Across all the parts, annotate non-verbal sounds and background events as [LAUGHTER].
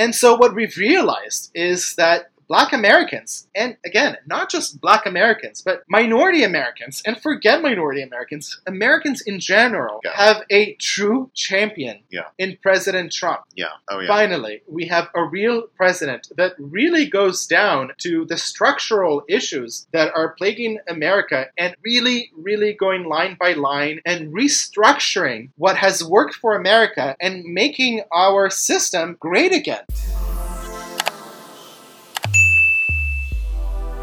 And so what we've realized is that Black Americans, and again, not just Black Americans, but minority Americans, and forget minority Americans, Americans in general Yeah. have a true champion Yeah. in President Trump. Yeah. Oh yeah. Finally, we have a real president that really goes down to the structural issues that are plaguing America and really, really going line by line and restructuring what has worked for America and making our system great again.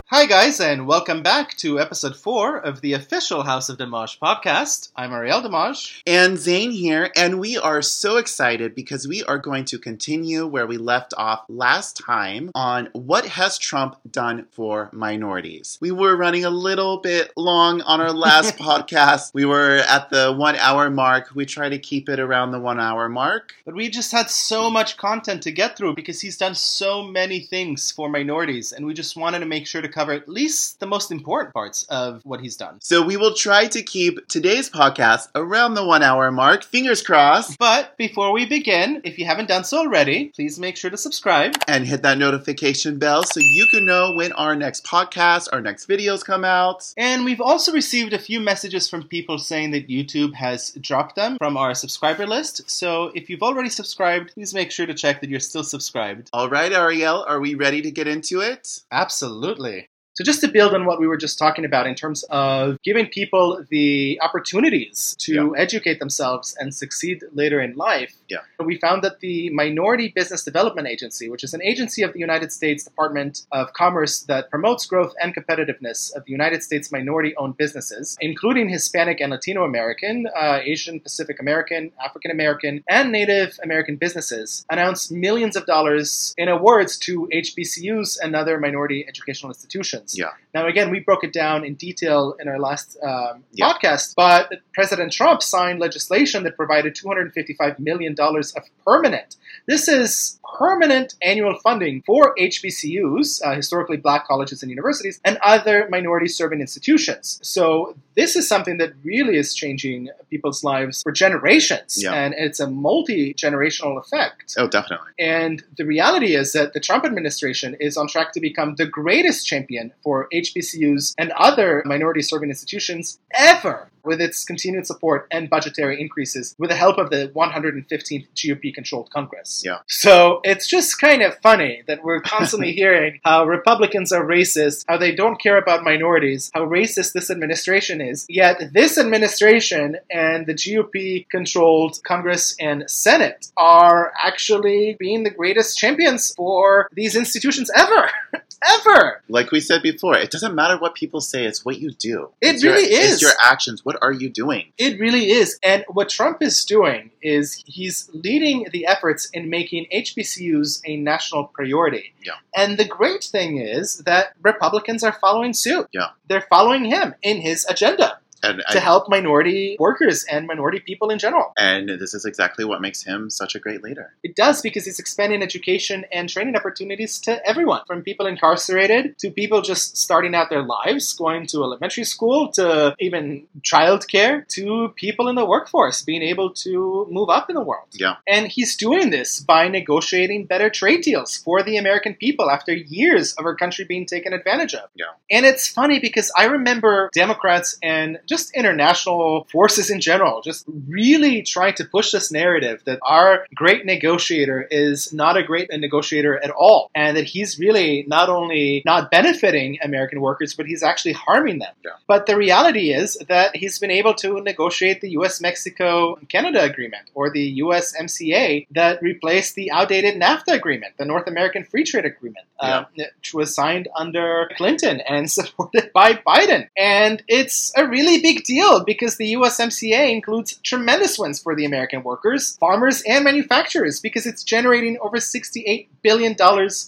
Hi, guys, and welcome back to episode four of the official House of DMaaj podcast. I'm Ariel DMaaj. And Zane here, and we are so excited because we are going to continue where we left off last time on what has Trump done for minorities. We were running a little bit long on our last [LAUGHS] podcast. We were at the one hour mark. We try to keep it around the one hour mark. But we just had so much content to get through because he's done so many things for minorities, and we just wanted to make sure to cover at least the most important parts of what he's done. So we will try to keep today's podcast around the one hour mark. Fingers crossed. But before we begin, if you haven't done so already, please make sure to subscribe. And hit that notification bell so you can know when our next podcast, our next videos come out. And we've also received a few messages from people saying that YouTube has dropped them from our subscriber list. So if you've already subscribed, please make sure to check that you're still subscribed. All right, Ariel, are we ready to get into it? Absolutely. So, just to build on what we were just talking about in terms of giving people the opportunities to educate themselves and succeed later in life, Yeah. we found that the Minority Business Development Agency, which is an agency of the United States Department of Commerce that promotes growth and competitiveness of the United States minority owned businesses, including Hispanic and Latino American, uh, Asian Pacific American, African American, and Native American businesses, announced millions of dollars in awards to HBCUs and other minority educational institutions. Yeah. Now, again, we broke it down in detail in our last um, Yeah. podcast, but President Trump signed legislation that provided $255 million of permanent. This is permanent annual funding for HBCUs, uh, historically black colleges and universities, and other minority serving institutions. So, this is something that really is changing people's lives for generations, Yeah. and it's a multi generational effect. Oh, definitely. And the reality is that the Trump administration is on track to become the greatest champion for HBCUs and other minority serving institutions ever with its continued support and budgetary increases with the help of the 115th GOP controlled Congress. Yeah. So it's just kind of funny that we're constantly [LAUGHS] hearing how Republicans are racist, how they don't care about minorities, how racist this administration is. Yet this administration and the GOP controlled Congress and Senate are actually being the greatest champions for these institutions ever. [LAUGHS] ever. Like we said before, it doesn't matter what people say, it's what you do. It It's your- really is. It's your actions. What are you doing? It really is. And what Trump is doing is he's leading the efforts in making HBCUs a national priority. Yeah. And the great thing is that Republicans are following suit. Yeah. They're following him in his agenda And to I, help minority workers and minority people in general. and this is exactly what makes him such a great leader. It does because he's expanding education and training opportunities to everyone, from people incarcerated to people just starting out their lives, going to elementary school, to even childcare, to people in the workforce being able to move up in the world. Yeah. And he's doing this by negotiating better trade deals for the American people after years of our country being taken advantage of. Yeah. And it's funny because I remember Democrats and just international forces in general just really trying to push this narrative that our great negotiator is not a great negotiator at all, and that he's really not only not benefiting American workers, but he's actually harming them. Yeah. But the reality is that he's been able to negotiate the US Mexico Canada agreement or the USMCA that replaced the outdated NAFTA agreement, the North American Free Trade Agreement, uh, which was signed under Clinton and [LAUGHS] supported by Biden. And it's a really big deal because the USMCA includes tremendous wins for the American workers, farmers, and manufacturers because it's generating over $68 billion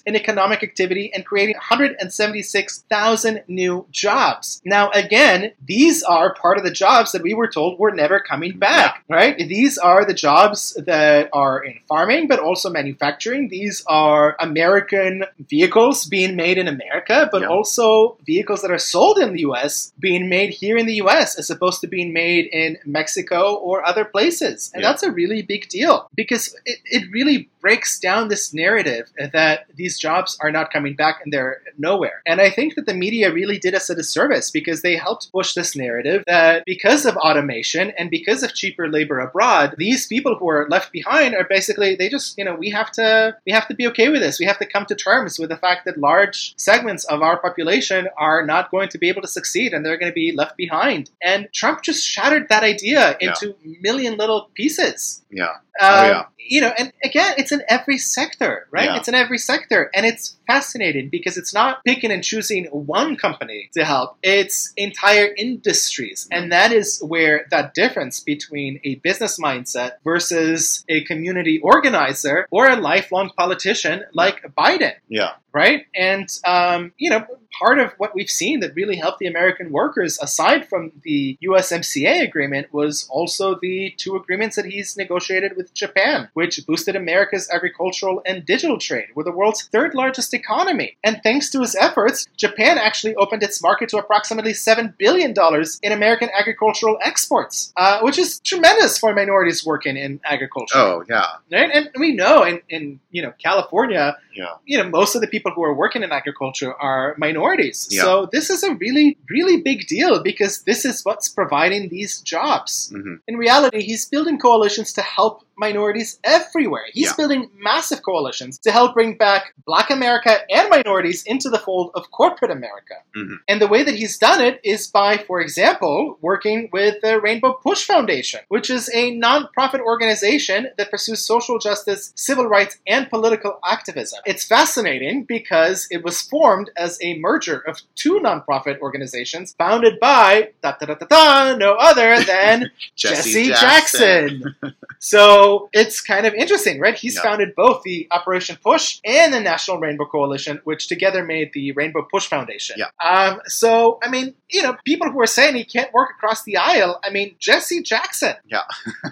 in economic activity and creating 176,000 new jobs. Now, again, these are part of the jobs that we were told were never coming back, right? These are the jobs that are in farming, but also manufacturing. These are American vehicles being made in America, but Yeah. also vehicles that are sold in the US being made here in the US. As opposed to being made in Mexico or other places, and Yeah. that's a really big deal because it, it really breaks down this narrative that these jobs are not coming back and they're nowhere. And I think that the media really did us a disservice because they helped push this narrative that because of automation and because of cheaper labor abroad, these people who are left behind are basically they just you know we have to we have to be okay with this. We have to come to terms with the fact that large segments of our population are not going to be able to succeed and they're going to be left behind. And Trump just shattered that idea Yeah. into million little pieces. Yeah. Um, yeah. You know, and again, it's in every sector, right? Yeah. It's in every sector. And it's fascinating because it's not picking and choosing one company to help, it's entire industries. And that is where that difference between a business mindset versus a community organizer or a lifelong politician like Biden Yeah. right? And um, you know, part of what we've seen that really helped the American workers, aside from the USMCA agreement, was also the two agreements that he's negotiated with Japan, which boosted America's agricultural and digital trade. We're the world's third largest economy, and thanks to his efforts, Japan actually opened its market to approximately seven billion dollars in American agricultural exports, uh, which is tremendous for minorities working in agriculture. Oh, yeah. Right? And we know in, in you know California, Yeah. you know, most of the people who are working in agriculture are minorities. Yeah. So this is a really, really big deal because this is what's providing these jobs. hmm In reality, he's building coalitions to help minorities everywhere. He's Yeah. building massive coalitions to help bring back black America and minorities into the fold of corporate America. Mhm. And the way that he's done it is by, for example, working with the Rainbow Push Foundation, which is a nonprofit organization that pursues social justice, civil rights, and political activism. It's fascinating because it was formed as a merger of two nonprofit organizations founded by da da da da da no other than [LAUGHS] Jesse, Jackson. [LAUGHS] so it's kind of interesting, right? He's Yeah. founded both the Operation Push and the National Rainbow Coalition, which together made the Rainbow Push Foundation. Yeah. Um, so, I mean, you know, people who are saying he can't work across the aisle, I mean, Jesse Jackson. Yeah.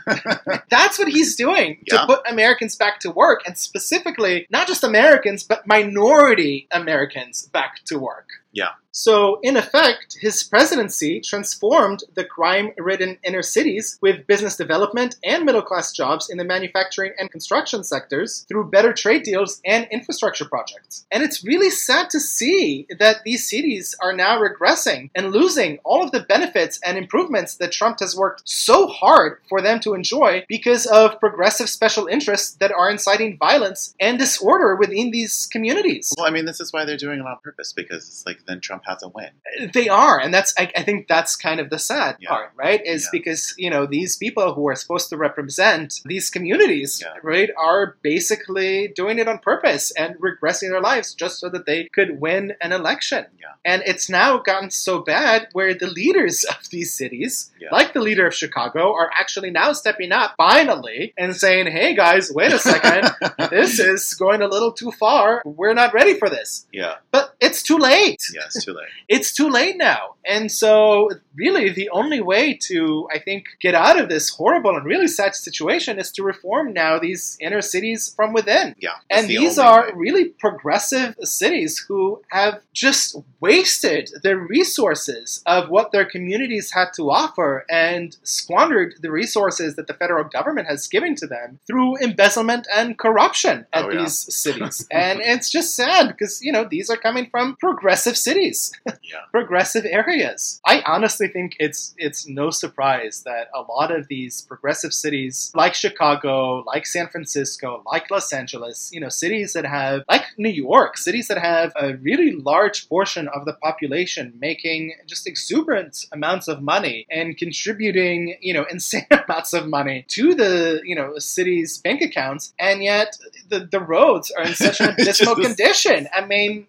[LAUGHS] That's what he's doing Yeah. to put Americans back to work, and specifically, not just Americans, but minority Americans back to work. Yeah. So, in effect, his presidency transformed the crime ridden inner cities with business development and middle class jobs in the manufacturing and construction sectors through better trade deals and infrastructure projects. And it's really sad to see that these cities are now regressing and losing all of the benefits and improvements that Trump has worked so hard for them to enjoy because of progressive special interests that are inciting violence and disorder within these communities. Well, I mean, this is why they're doing it on purpose because it's like then Trump has a win. They are, and that's I, I think that's kind of the sad Yeah. part, right? Is Yeah. because you know these people who are supposed to represent these communities, Yeah. right, are basically doing it on purpose and regressing their lives just so that they could win an election. Yeah. And it's now gotten so bad where the leaders of these cities, Yeah. like the leader of Chicago, are actually now stepping up finally and saying, "Hey guys, wait a second, [LAUGHS] this is going a little too far. We're not ready for this." yeah. But it's too late Yeah. It's too late. It's too late now. And so, really, the only way to, I think, get out of this horrible and really sad situation is to reform now these inner cities from within. Yeah. And the these are way. really progressive cities who have just wasted the resources of what their communities had to offer and squandered the resources that the federal government has given to them through embezzlement and corruption at Oh, yeah. these [LAUGHS] cities. and it's just sad because, you know, these are coming from progressive cities [LAUGHS] Yeah. progressive areas. I honestly think it's it's no surprise that a lot of these progressive cities like Chicago, like San Francisco, like Los Angeles, you know, cities that have like New York, cities that have a really large portion of the population making just exuberant amounts of money and contributing, you know, [LAUGHS] insane amounts of money to the, you know, city's bank accounts and yet the, the roads are in such an abysmal [LAUGHS] condition. I mean,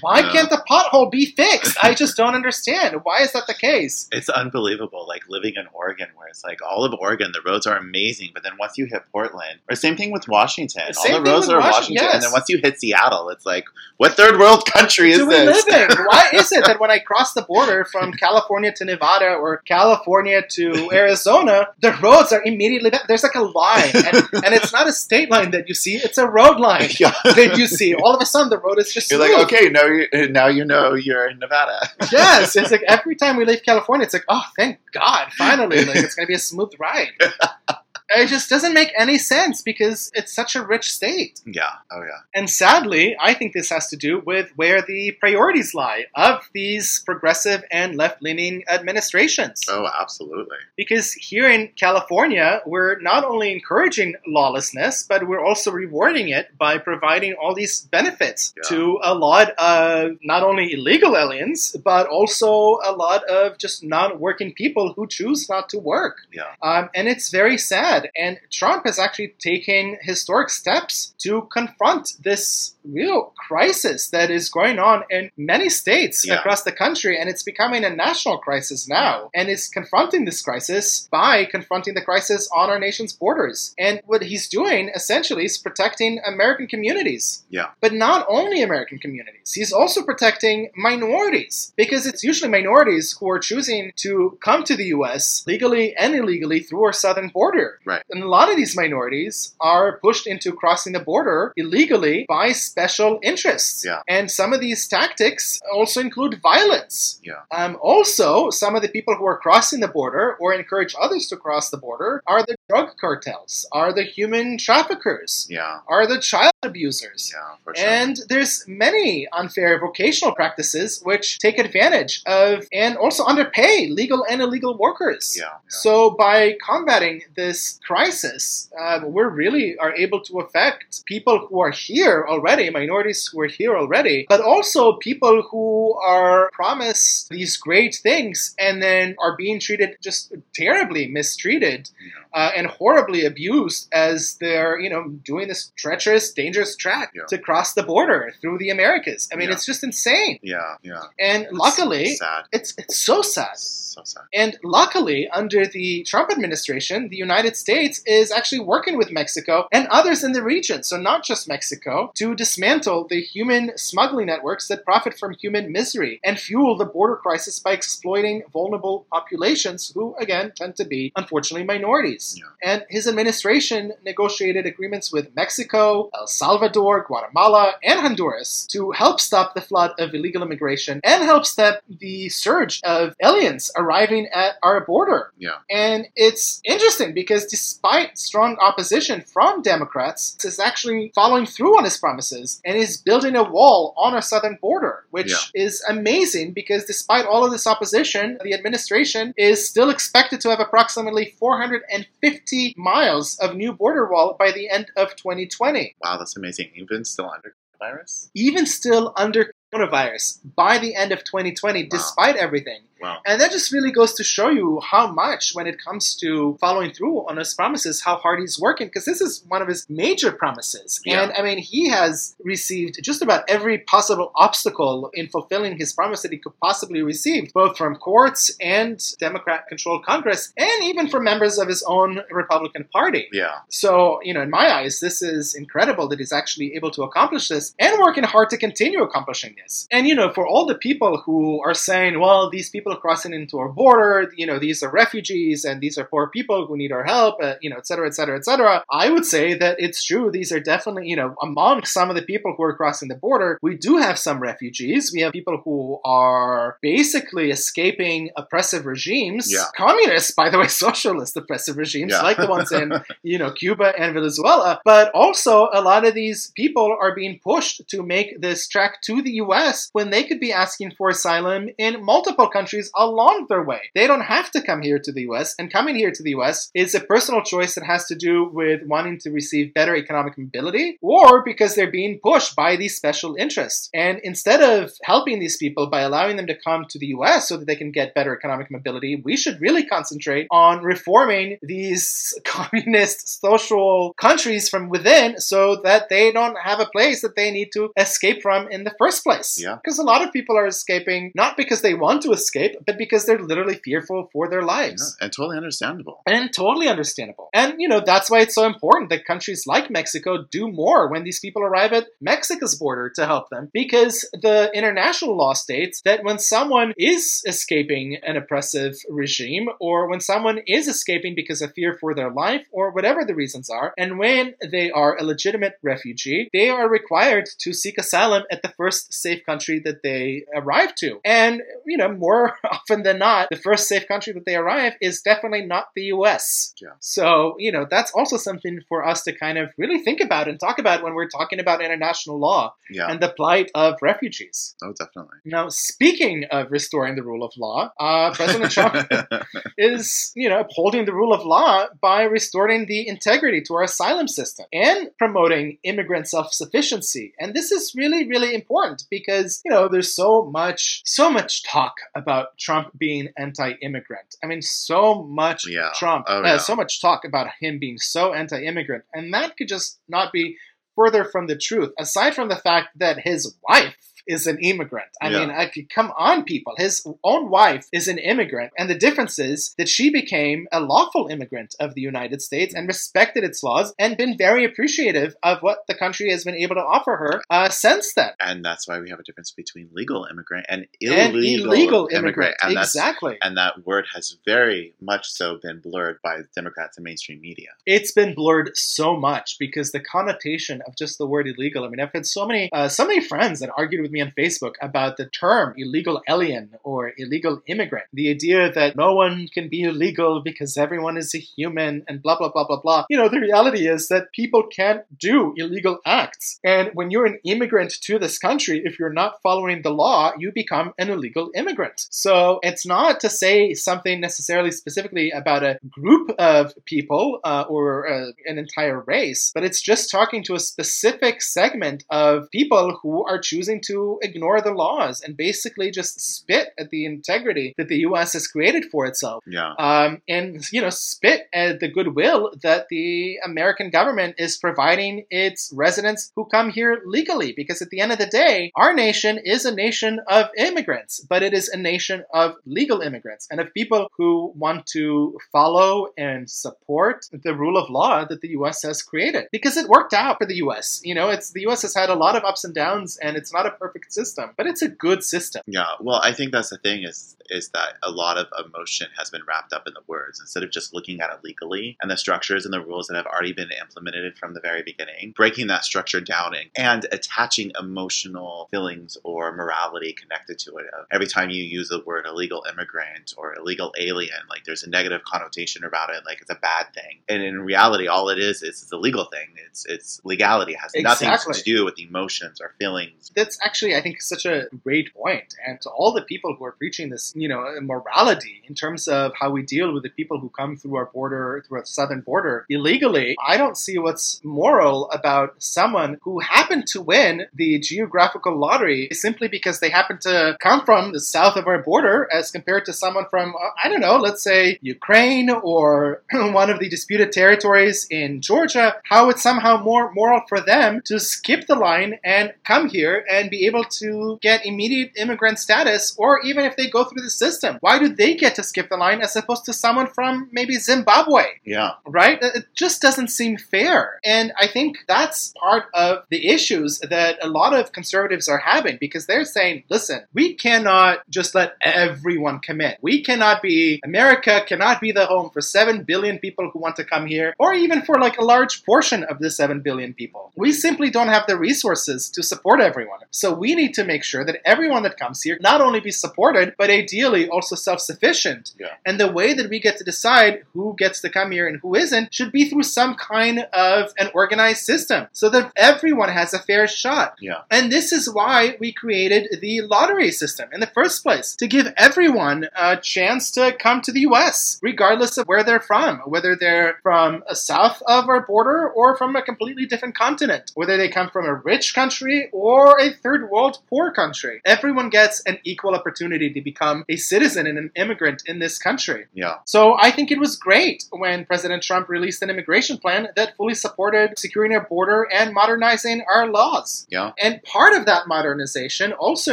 why Yeah. can't the pothole be fixed? I just don't understand. Why is that the case? It's unbelievable, like living in Oregon, where it's like all of Oregon, the roads are amazing, but then once you hit Portland, or same thing with Washington, The all the roads are Washington, Washington, and then once you hit Seattle, it's like, what third world country is this? [LAUGHS] Why is it that when I cross the border from California to Nevada or California to Arizona, the roads are immediately back? There's like a line, and, and it's not a state line that you see; it's a road line [LAUGHS] yeah. that you see. All of a sudden, the road is just You're smooth. like, okay, now you now you know you're in Nevada. yes, it's like every time we leave California, it's like, oh, thank God, finally, like it's gonna be a smooth ride. [LAUGHS] It just doesn't make any sense because it's such a rich state. Yeah. Oh yeah. And sadly, I think this has to do with where the priorities lie of these progressive and left leaning administrations. Oh, absolutely. Because here in California, we're not only encouraging lawlessness, but we're also rewarding it by providing all these benefits Yeah. to a lot of not only illegal aliens, but also a lot of just non working people who choose not to work. Yeah. Um, and it's very sad. And Trump has actually taken historic steps to confront this real crisis that is going on in many states Yeah. across the country. And it's becoming a national crisis now. And is confronting this crisis by confronting the crisis on our nation's borders. And what he's doing essentially is protecting American communities. Yeah. But not only American communities, he's also protecting minorities because it's usually minorities who are choosing to come to the U.S. legally and illegally through our southern border. Right. And a lot of these minorities are pushed into crossing the border illegally by special interests. Yeah. And some of these tactics also include violence. Yeah. Um, also, some of the people who are crossing the border or encourage others to cross the border are the drug cartels, are the human traffickers, Yeah. are the child abusers. Yeah. For sure. And there's many unfair vocational practices which take advantage of and also underpay legal and illegal workers. yeah. yeah. So by combating this crisis, um, we really are able to affect people who are here already, minorities who are here already, but also people who are promised these great things and then are being treated just terribly mistreated uh, and horribly abused as they're, you know, doing this treacherous, dangerous track Yeah. to cross the border through the Americas. I mean, Yeah. it's just insane. Yeah. Yeah. And It's luckily, sad. it's it's so sad. So sad. And luckily, under the Trump administration, the United States is actually working with Mexico and others in the region, so not just Mexico, to dismantle the human smuggling networks that profit from human misery and fuel the border crisis by exploiting vulnerable populations who, again, tend to be, unfortunately, minorities. Yeah. And his administration negotiated agreements with Mexico, El Salvador, Guatemala, and Honduras to help stop the flood of illegal immigration and help stop the surge of aliens arriving at our border. Yeah. And it's interesting because despite strong opposition from Democrats, is actually following through on his promises and is building a wall on our southern border, which Yeah. is amazing because despite all of this opposition, the administration is still expected to have approximately 450 miles of new border wall by the end of 2020. Wow, that's amazing. Even still under virus. Even still under coronavirus by the end of 2020, despite everything. Wow. And that just really goes to show you how much, when it comes to following through on his promises, how hard he's working, because this is one of his major promises. Yeah. And I mean, he has received just about every possible obstacle in fulfilling his promise that he could possibly receive, both from courts and Democrat controlled Congress, and even from members of his own Republican Party. Yeah. So, you know, in my eyes, this is incredible that he's actually able to accomplish this and working hard to continue accomplishing this. And, you know, for all the people who are saying, well, these people are crossing into our border, you know, these are refugees and these are poor people who need our help, uh, you know, et cetera, et cetera, et cetera, I would say that it's true. These are definitely, you know, among some of the people who are crossing the border, we do have some refugees. We have people who are basically escaping oppressive regimes. Yeah. Communists, by the way, [LAUGHS] socialist oppressive regimes, Yeah. like the ones in [LAUGHS] you know, Cuba and Venezuela. But also, a lot of these people are being pushed to make this trek to the U.S. when they could be asking for asylum in multiple countries along their way. They don't have to come here to the U.S. And coming here to the U.S. is a personal choice that has to do with wanting to receive better economic mobility or because they're being pushed by these special interests. And instead of helping these people by allowing them to come to the U.S. so that they can get better economic mobility, we should really concentrate on reforming these [LAUGHS] communist social countries from within so that they don't have a place that they need to escape from in the first place. Yeah. Because a lot of people are escaping not because they want to escape, escape, but because they're literally fearful for their lives. Yeah, and totally understandable. And totally understandable. And, you know, that's why it's so important that countries like Mexico do more when these people arrive at Mexico's border to help them. Because the international law states that when someone is escaping an oppressive regime, or when someone is escaping because of fear for their life, or whatever the reasons are, and when they are a legitimate refugee, they are required to seek asylum at the first safe country that they arrive to. And, you know, more [LAUGHS] often than not, the first safe country that they arrive is definitely not the US. Yeah. So, you know, that's also something for us to kind of really think about and talk about when we're talking about international law Yeah. and the plight of refugees. oh, definitely. Now, speaking of restoring the rule of law, uh, President Trump [LAUGHS] is, you know, upholding the rule of law by restoring the integrity to our asylum system and promoting immigrant self-sufficiency. And this is really, really important because, you know, there's so much, so much talk about Trump being anti-immigrant. I mean, so much Yeah. Trump, Oh, uh, so much talk about him being so anti-immigrant, and that could just not be further from the truth. Aside from the fact that his wife is an immigrant. I Yeah. mean, I could come on, people. His own wife is an immigrant, and the difference is that she became a lawful immigrant of the United States and respected its laws and been very appreciative of what the country has been able to offer her uh, since then. and that's why we have a difference between legal immigrant and and illegal, illegal immigrant, And exactly. and that word has very much so been blurred by Democrats and mainstream media. it's been blurred so much because the connotation of just the word illegal. I mean, I've had so many, uh, so many friends that argued with me on Facebook about the term illegal alien or illegal immigrant. The idea that no one can be illegal because everyone is a human and blah blah blah blah blah. You know, the reality is that people can't do illegal acts, and when you're an immigrant to this country, if you're not following the law, you become an illegal immigrant. So it's not to say something necessarily specifically about a group of people uh, or uh, an entire race, but it's just talking to a specific segment of people who are choosing to ignore the laws and basically just spit at the integrity that the U.S. has created for itself Yeah. um, and you know spit at the goodwill that the American government is providing its residents who come here legally. Because at the end of the day, our nation is a nation of immigrants, but it is a nation of legal immigrants and of people who want to follow and support the rule of law that the U.S. has created. Because it worked out for the U.S. You know, it's the U.S. has had a lot of ups and downs, and it's not a perfect system, but it's a good system. Yeah, well, I think that's the thing is is that a lot of emotion has been wrapped up in the words instead of just looking at it legally and the structures and the rules that have already been implemented from the very beginning, breaking that structure down and, and attaching emotional feelings or morality connected to it. Every time you use the word illegal immigrant or illegal alien, like there's a negative connotation about it, like it's a bad thing. And in reality, all it is is it's a legal thing. It's it's legality. It has nothing to do with emotions or feelings. that's actually, I think, such a great point. And to all the people who are preaching this, you know, morality in terms of how we deal with the people who come through our border, through our southern border illegally, I don't see what's moral about someone who happened to win the geographical lottery simply because they happen to come from the south of our border as compared to someone from, uh, I don't know, let's say Ukraine or [CLEARS THROAT] one of the disputed territories in Georgia. How it's somehow more moral for them to skip the line and come here and be able to get immediate immigrant status, or even if they go through the system, why do they get to skip the line as opposed to someone from maybe Zimbabwe? Yeah. right? It just doesn't seem fair. And I think that's part of the issues that a lot of conservatives are having because they're saying, listen, we cannot just let everyone come in. We cannot be, America cannot be the home for 7 billion people who want to come here, or even for like a large portion of the 7 billion people. We simply don't have the resources to support everyone. So we need to make sure that everyone that comes here not only be supported, but ideally also self sufficient. Yeah. And the way that we get to decide who gets to come here and who isn't should be through some kind of an organized system so that everyone has a fair shot. Yeah. And this is why we created the lottery system in the first place to give everyone a chance to come to the US, regardless of where they're from, whether they're from a south of our border or from a completely different continent, whether they come from a rich country or a third third world poor country. Everyone gets an equal opportunity to become a citizen and an immigrant in this country. Yeah. So I think it was great when President Trump released an immigration plan that fully supported securing our border and modernizing our laws. Yeah. And part of that modernization also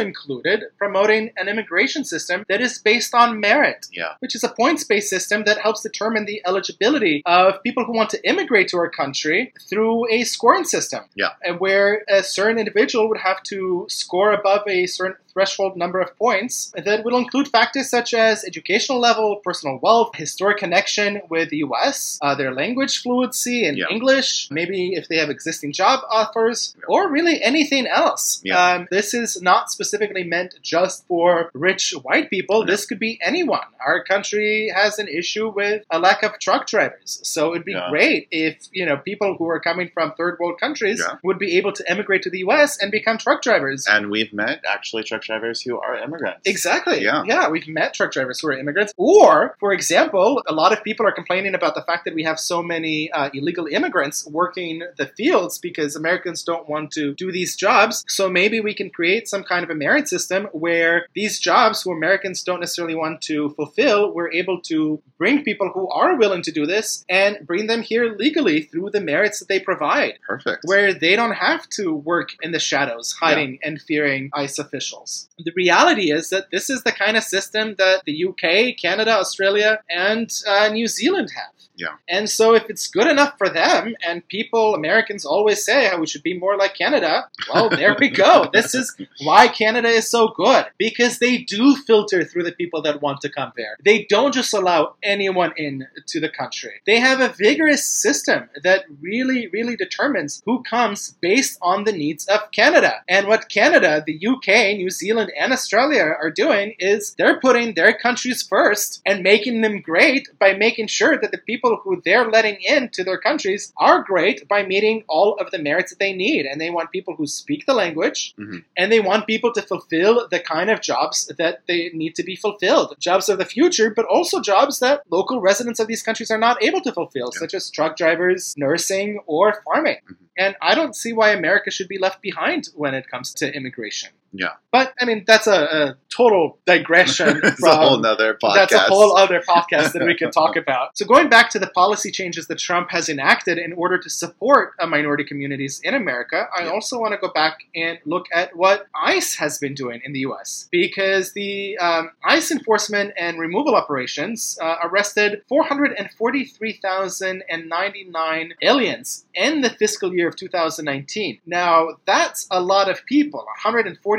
included promoting an immigration system that is based on merit Yeah. which is a points based system that helps determine the eligibility of people who want to immigrate to our country through a scoring system. Yeah. And where a certain individual would have to score above a certain threshold number of points that will include factors such as educational level, personal wealth, historic connection with the US, uh, their language fluency in. English, maybe if they have existing job offers, or really anything else. Um, this is not specifically meant just for rich white people. This could be anyone. Our country has an issue with a lack of truck drivers. So it'd be Yeah. great if, you know, people who are coming from third world countries Yeah. would be able to emigrate to the US and become truck drivers. And we've met actually truck drivers who are immigrants. Exactly. Yeah. Yeah, we've met truck drivers who are immigrants. Or, for example, a lot of people are complaining about the fact that we have so many uh, illegal immigrants working the fields because Americans don't want to do these jobs. So maybe we can create some kind of a merit system where these jobs who Americans don't necessarily want to fulfill, we're able to bring people who are willing to do this and bring them here legally through the merits that they provide Perfect. where they don't have to work in the shadows, hiding and fearing ICE officials. The reality is that this is the kind of system that the UK, Canada, Australia, and uh, New Zealand have. Yeah. And so, if it's good enough for them, and people, Americans always say how we should be more like Canada, well, there we go. [LAUGHS] This is why Canada is so good because they do filter through the people that want to come there. They don't just allow anyone in to the country. They have a vigorous system that really, really determines who comes based on the needs of Canada. And what Canada, the UK, New Zealand, and Australia are doing is they're putting their countries first and making them great by making sure that the people who they're letting into their countries are great by meeting all of the merits that they need. And they want people who speak the language Mhm. and they want people to fulfill the kind of jobs that they need to be fulfilled jobs of the future, but also jobs that local residents of these countries are not able to fulfill, Yeah. such as truck drivers, nursing, or farming. Mhm. And I don't see why America should be left behind when it comes to immigration. Yeah. But I mean, that's a, a total digression [LAUGHS] from a whole nother podcast. that's a whole other podcast that we could [LAUGHS] talk about. So, going back to the policy changes that Trump has enacted in order to support uh, minority communities in America, I Yeah. also want to go back and look at what ICE has been doing in the U.S. because the um, ICE enforcement and removal operations uh, arrested 443,099 aliens in the fiscal year of 2019. Now, that's a lot of people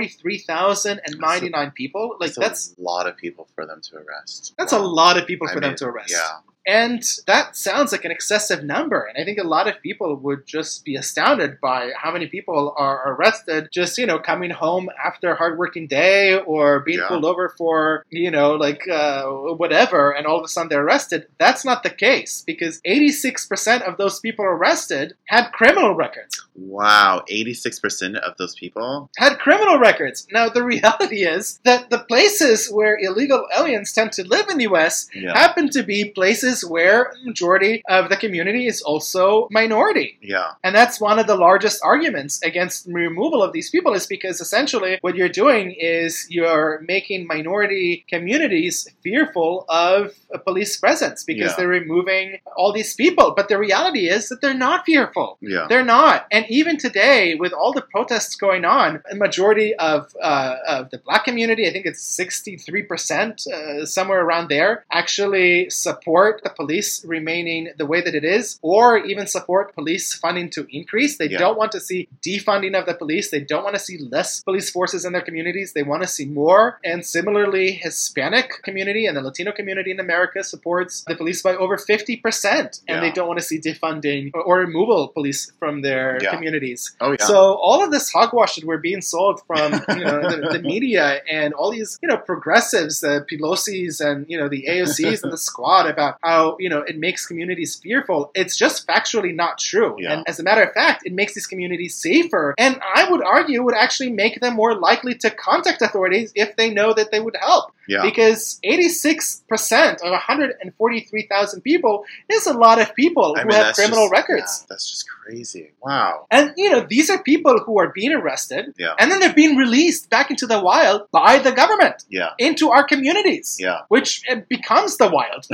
143,099 people. Like, That's that's a lot of people for them to arrest. that's a lot of people I for them mean, to arrest. Yeah. And that sounds like an excessive number. And I think a lot of people would just be astounded by how many people are arrested just, you know, coming home after a hardworking day or being Yeah. pulled over for, you know, like uh, whatever, and all of a sudden they're arrested. That's not the case because 86% of those people arrested had criminal records. Wow. 86% of those people. Had criminal records. Now, the [LAUGHS] reality is that the places where illegal aliens tend to live in the U.S. Yeah. happen to be places where the majority of the community is also minority. Yeah. And that's one of the largest arguments against removal of these people is because essentially what you're doing is you're making minority communities fearful of a police presence because Yeah. they're removing all these people. But the reality is that they're not fearful. Yeah. They're not. And even today, with all the protests going on, a majority of, uh, of the black community, I think it's 63%, uh, somewhere around there, actually support the police remaining the way that it is, or even support police funding to increase. They Yeah. don't want to see defunding of the police. They don't want to see less police forces in their communities. They want to see more. And similarly, Hispanic community and the Latino community in America supports the police by over 50%. And Yeah. they don't want to see defunding or, or removal of police from their Yeah. communities. Oh, yeah. So all of this hogwash that we're being sold from you know, the, the media and all these you know progressives, the Pelosi's and you know the AOCs and the Squad about how how you know it makes communities fearful. It's just factually not true. Yeah. And as a matter of fact, it makes these communities safer. And I would argue would actually make them more likely to contact authorities if they know that they would help. Yeah. Because 86% of 143,000 people is a lot of people I who mean, have criminal just- records. yeah, that's just crazy. Wow. And you know, these are people who are being arrested Yeah. and then they're being released back into the wild by the government Yeah. into our communities, Yeah. which uh, becomes the wild. [LAUGHS]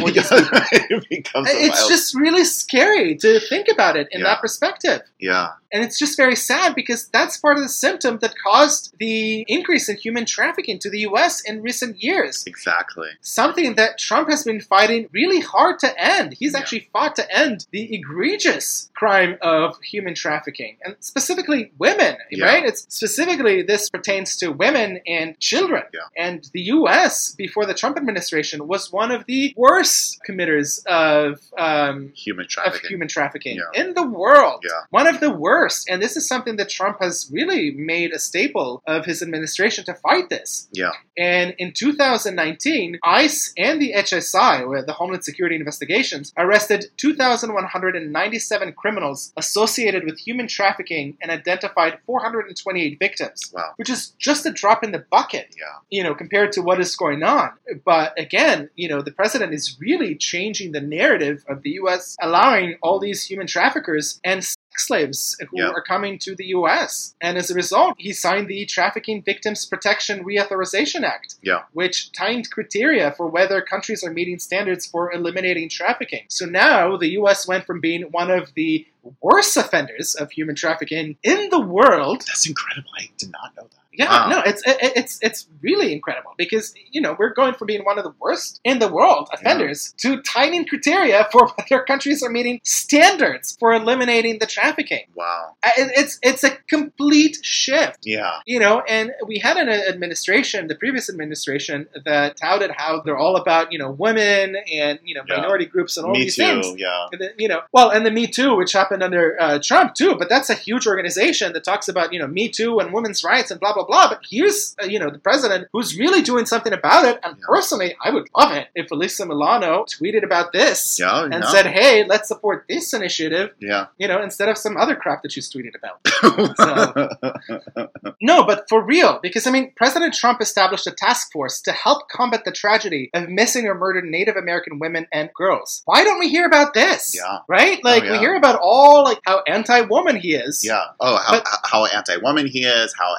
for these people. it becomes a It's just really scary to think about it in Yeah. that perspective. yeah. And it's just very sad because that's part of the symptom that caused the increase in human trafficking to the US in recent years. Exactly. Something that Trump has been fighting really hard to end. He's Yeah. actually fought to end the egregious crime of human trafficking, and specifically women, Yeah. right? It's specifically this pertains to women and children. Yeah. And the US, before the Trump administration, was one of the worst committers of um, Human of trafficking. human trafficking in the world. Yeah. One of the worst. And this is something that Trump has really made a staple of his administration to fight this. yeah. And in 2019, ICE and the HSI, the Homeland Security Investigations, arrested 2,197 criminals associated with human trafficking and identified 428 victims, Wow. which is just a drop in the bucket Yeah. you know, compared to what is going on. But again, you know, the president is really changing the narrative of the U.S., allowing all these human traffickers and sex slaves who Yeah. are coming to the U.S. And as a result, he signed the Trafficking Victims Protection Reauthorization Act, Yeah. which tightened criteria for whether countries are meeting standards for eliminating trafficking. So now the U.S. went from being one of the worst offenders of human trafficking in the world That's incredible. I did not know that. Yeah, Wow. no, it's it, it's it's really incredible because you know we're going from being one of the worst in the world offenders to tightening criteria [LAUGHS] for whether countries are meeting standards for eliminating the trafficking. Wow. It- It's it's a complete shift. Yeah. You know, and we had an administration, the previous administration, that touted how they're all about you know women and you know Yeah. minority groups and all Me these too. things. Yeah. And then, you know, well, and the Me Too, which happened under uh, Trump too, but that's a huge organization that talks about you know Me Too and women's rights and blah blah blah. But here's uh, you know the president who's really doing something about it. And Yeah. personally, I would love it if Alyssa Milano tweeted about this Yeah. and no. said, "Hey, let's support this initiative," Yeah. you know, instead of some other crap that she's tweeted about. [LAUGHS] No, but for real, because I mean, President Trump established a task force to help combat the tragedy of missing or murdered Native American women and girls. Why don't we hear about this? Yeah. Right? Like yeah. we hear about all like how anti-woman he is. yeah. Oh, how, But- how anti-woman he is, how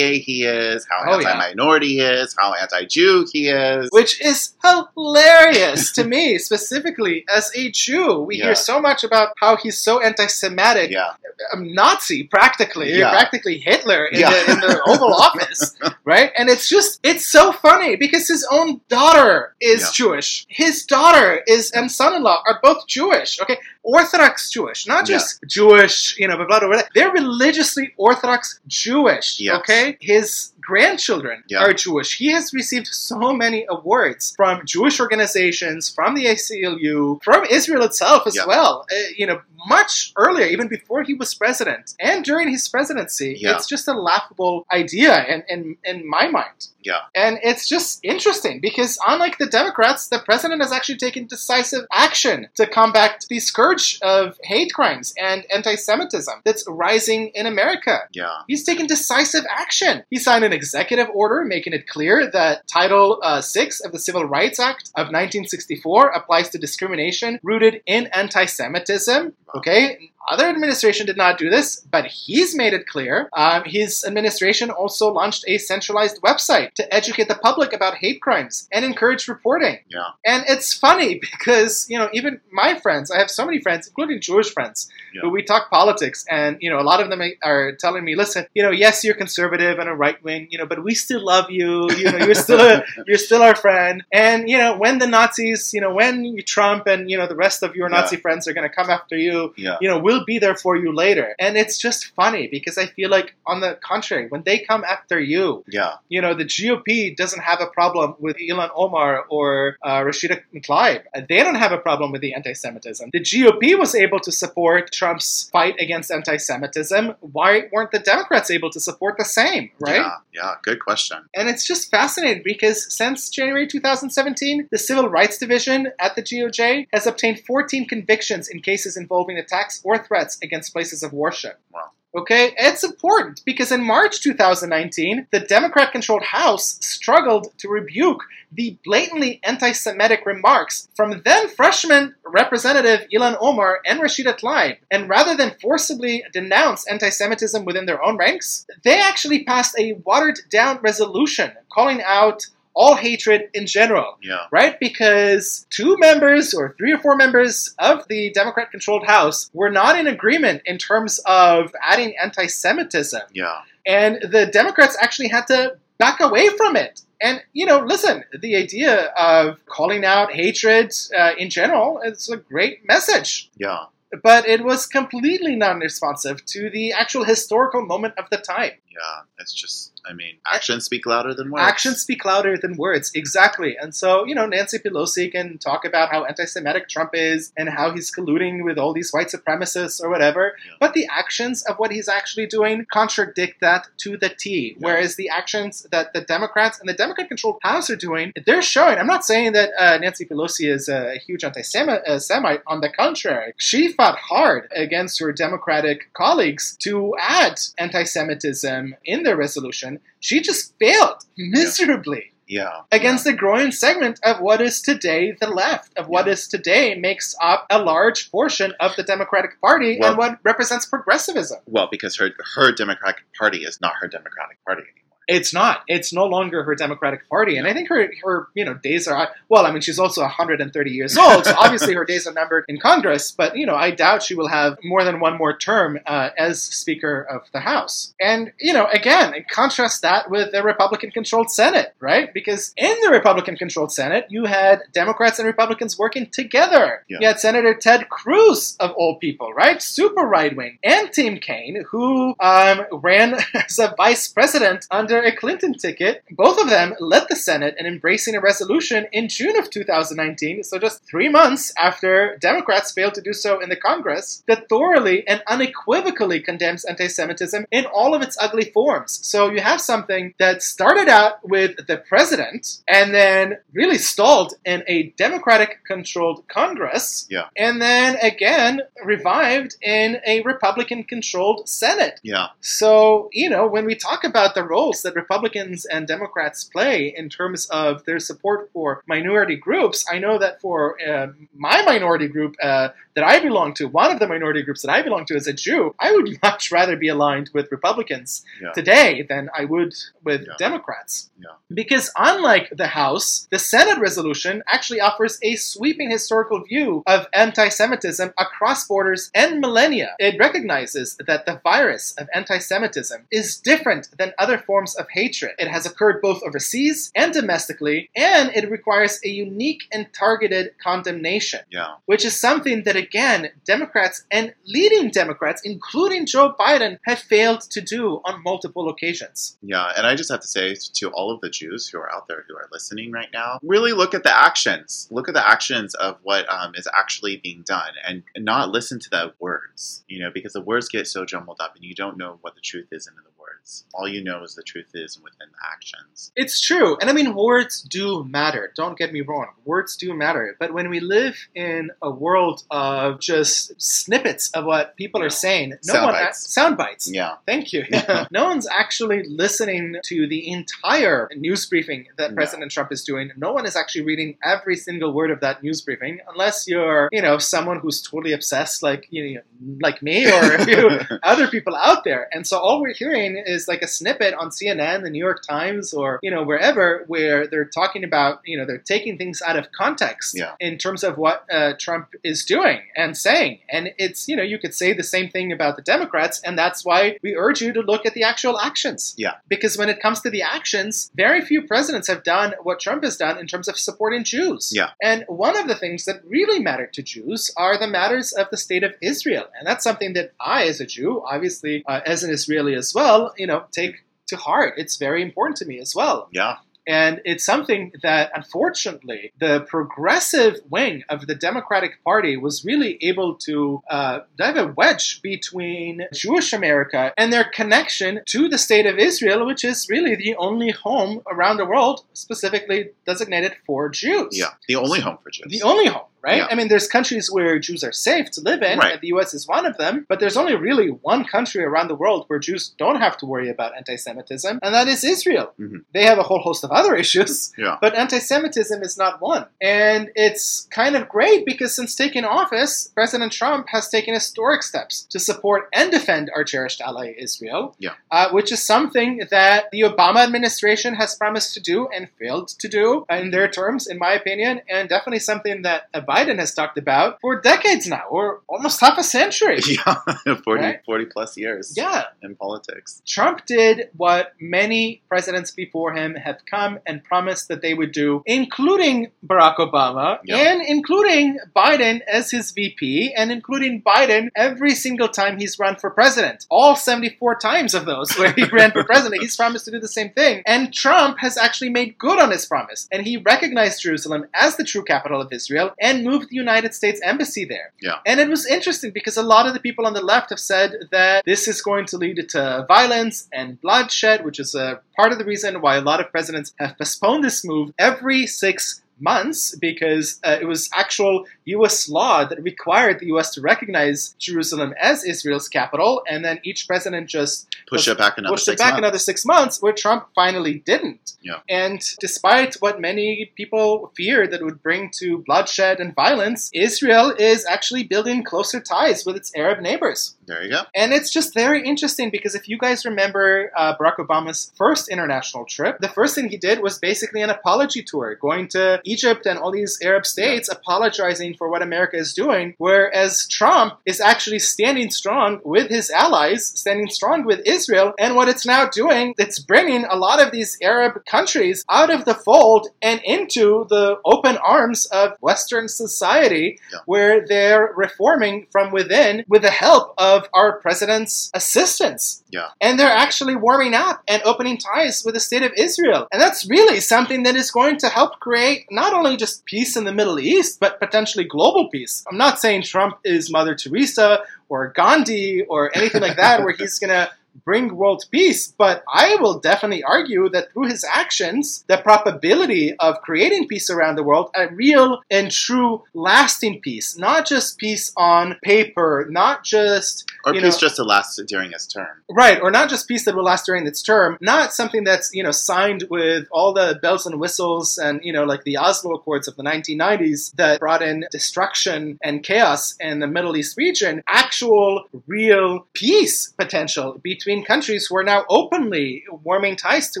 anti-gay he is, how Oh, anti-minority he is, how anti-Jew he is. Which is hilarious to me, specifically as a Jew. We Yeah. hear so much about how he's so anti-Semitic, yeah. Nazi practically, Yeah. practically Hitler in, Yeah. the, in the Oval [LAUGHS] Office, right? And it's just, it's so funny because his own daughter is Yeah. Jewish. His daughter is and son-in-law are both Jewish. Okay, Orthodox Jewish, not Yeah. just Jewish, you know, blah blah blah. blah. They're religiously Orthodox Jewish. Yes. Okay, his grandchildren Yeah. are Jewish. He has received so many awards from Jewish organizations, from the ACLU, from Israel itself as Yeah. well. Uh, you know, much earlier, even before he was president, and during his presidency, Yeah. it's just a laughable idea in, in, in my mind. Yeah. And it's just interesting because, unlike the Democrats, the president has actually taken decisive action to combat the scourge of hate crimes and anti Semitism that's rising in America. Yeah. He's taken decisive action. He signed an executive order making it clear that Title uh, 6 of the Civil Rights Act of 1964 applies to discrimination rooted in anti Semitism. Okay? Other administration did not do this, but he's made it clear. Um, his administration also launched a centralized website to educate the public about hate crimes and encourage reporting. Yeah. And it's funny [LAUGHS] because, you know, even my friends, I have so many friends, including Jewish friends, Yeah. who we talk politics, and, you know, a lot of them are telling me, listen, you know, yes, you're conservative and a right wing, you know, but we still love you. You know, you're still a, [LAUGHS] you're still our friend. And, you know, when the Nazis, you know, when Trump and, you know, the rest of your Yeah. Nazi friends are going to come after you, Yeah. you know, we'll be there for you later. And it's just funny because I feel like, on the contrary, when they come after you, Yeah. you know, the GOP doesn't have a problem with Ilhan Omar or uh, Rashida Tlaib. They don't have a problem with the anti-Semitism. The GOP was able to support Trump's fight against anti-Semitism. Why weren't the Democrats able to support the same? Right? Yeah. Yeah. Good question. And it's just fascinating because since January 2017, the Civil Rights Division at the DOJ has obtained 14 convictions in cases involving attacks or threats against places of worship. Wow. Okay, it's important because in March 2019, the Democrat controlled House struggled to rebuke the blatantly anti Semitic remarks from then freshman Representative Ilhan Omar and Rashida Tlaib. And rather than forcibly denounce anti Semitism within their own ranks, they actually passed a watered down resolution calling out all hatred in general Yeah. right? Because two members or three or four members of the Democrat controlled House were not in agreement in terms of adding anti Semitism. Yeah. And the Democrats actually had to back away from it. And, you know, listen, the idea of calling out hatred uh, in general is a great message. Yeah. But it was completely non responsive to the actual historical moment of the time. Yeah. It's just, I mean, actions speak louder than words. Actions speak louder than words, exactly. And so, you know, Nancy Pelosi can talk about how anti Semitic Trump is and how he's colluding with all these white supremacists or whatever, Yeah. but the actions of what he's actually doing contradict that to the T. Yeah. Whereas the actions that the Democrats and the Democrat controlled House are doing, they're showing. I'm not saying that uh, Nancy Pelosi is a huge anti Semite. On the contrary, she fought hard against her Democratic colleagues to add anti Semitism in their resolution. She just failed miserably Yeah. against the growing segment of what is today the left, of what Yeah. is today makes up a large portion of the Democratic Party Well- and what represents progressivism. Well, because her her Democratic Party is not her Democratic Party anymore. It's not. It's no longer her Democratic Party, and I think her her you know days are well. I mean, she's also 130 years old, so obviously her days are numbered in Congress. But you know, I doubt she will have more than one more term uh, as Speaker of the House. And you know, again, contrast that with the Republican-controlled Senate, right? Because in the Republican-controlled Senate, you had Democrats and Republicans working together. Yeah. You had Senator Ted Cruz of all people, right? Super right wing, and Tim Kaine, who um, ran [LAUGHS] as a vice president under a Clinton ticket. Both of them led the Senate in embracing a resolution in June of 2019, so just three months after Democrats failed to do so in the Congress, that thoroughly and unequivocally condemns anti Semitism in all of its ugly forms. So you have something that started out with the president and then really stalled in a Democratic controlled Congress, Yeah. and then again revived in a Republican controlled Senate. Yeah. So, you know, when we talk about the roles that Republicans and Democrats play in terms of their support for minority groups, I know that for uh, my minority group uh, that I belong to, one of the minority groups that I belong to as a Jew, I would [LAUGHS] much rather be aligned with Republicans Yeah. today than I would with Yeah. Democrats. Yeah. Because unlike the House, the Senate resolution actually offers a sweeping historical view of anti Semitism across borders and millennia. It recognizes that the virus of anti Semitism is different than other forms of hatred. It has occurred both overseas and domestically, and it requires a unique and targeted condemnation Yeah. which is something that, again, Democrats and leading Democrats, including Joe Biden, have failed to do on multiple occasions. Yeah, and I just have to say to all of the Jews who are out there who are listening right now, really look at the actions. Look at the actions of what um, is actually being done, and, and not listen to the words. You know, because the words get so jumbled up, and you don't know what the truth is in the words. All you know is the truth is within actions. It's true. And I mean, words do matter. Don't get me wrong. Words do matter. But when we live in a world of just snippets of what people are saying, no Sound one. bites. sound bites. Yeah, Thank you. [LAUGHS] no one's actually listening to the entire news briefing that No. President Trump is doing. No one is actually reading every single word of that news briefing, unless you're, you know, someone who's totally obsessed, like you know, like me or [LAUGHS] other people out there. And so all we're hearing is like a snippet on CNN CNN, the New York Times, or you know wherever where they're talking about you know they're taking things out of context Yeah. in terms of what uh, Trump is doing and saying, and it's you know you could say the same thing about the Democrats, and that's why we urge you to look at the actual actions. Yeah. because when it comes to the actions, very few presidents have done what Trump has done in terms of supporting Jews. Yeah. and one of the things that really matter to Jews are the matters of the state of Israel, and that's something that I, as a Jew, obviously uh, as an Israeli as well, you know, take to heart. It's very important to me as well. Yeah. And it's something that, unfortunately, the progressive wing of the Democratic Party was really able to uh, dive a wedge between Jewish America and their connection to the state of Israel, which is really the only home around the world specifically designated for Jews. Yeah. The only home for Jews. The only home, right? Yeah. I mean, there's countries where Jews are safe to live in, Right. and the U.S. is one of them. But there's only really one country around the world where Jews don't have to worry about anti-Semitism, and that is Israel. Mhm. They have a whole host of other [LAUGHS] issues, Yeah. but anti-Semitism is not one. And it's kind of great because since taking office, President Trump has taken historic steps to support and defend our cherished ally Israel, Yeah. uh, which is something that the Obama administration has promised to do and failed to do in their terms, in my opinion, and definitely something that Biden has talked about for decades now, or almost half a century. [LAUGHS] Yeah. 40, Right? 40 plus years Yeah, in politics. Trump did what many presidents before him have come and promised that they would do, including Barack Obama Yeah. and including Biden as his VP and including Biden every single time he's run for president. All 74 times of those where he ran for president, he's promised to do the same thing. And Trump has actually made good on his promise. And he recognized Jerusalem as the true capital of Israel and moved the United States embassy there. Yeah. And it was interesting because a lot of the people on the left have said that this is going to lead to violence and bloodshed, which is a part of the reason why a lot of presidents have postponed this move every six months because uh, it was actual U.S. law that required the U.S. to recognize Jerusalem as Israel's capital, and then each president just Push it back another pushed it back months. another six months, where Trump finally didn't. Yeah. And despite what many people feared that it would bring to bloodshed and violence, Israel is actually building closer ties with its Arab neighbors. There you go. And it's just very interesting because if you guys remember uh, Barack Obama's first international trip, the first thing he did was basically an apology tour, going to Egypt and all these Arab states, apologizing for what America is doing. Whereas Trump is actually standing strong with his allies, standing strong with Israel. And what it's now doing, it's bringing a lot of these Arab countries out of the fold and into the open arms of Western society, Yeah. where they're reforming from within with the help of our president's assistance. Yeah. And they're actually warming up and opening ties with the state of Israel. And that's really something that is going to help create not only just peace in the Middle East, but potentially global peace. I'm not saying Trump is Mother Teresa or Gandhi or anything like that, where he's going to bring world peace, but I will definitely argue that through his actions, the probability of creating peace around the world, a real and true lasting peace, not just peace on paper, not just Or peace know- just to last during his term. Right, or not just peace that will last during its term, not something that's, you know, signed with all the bells and whistles and, you know, like the Oslo Accords of the 1990s that brought in destruction and chaos in the Middle East region, actual, real peace potential between countries who are now openly warming ties to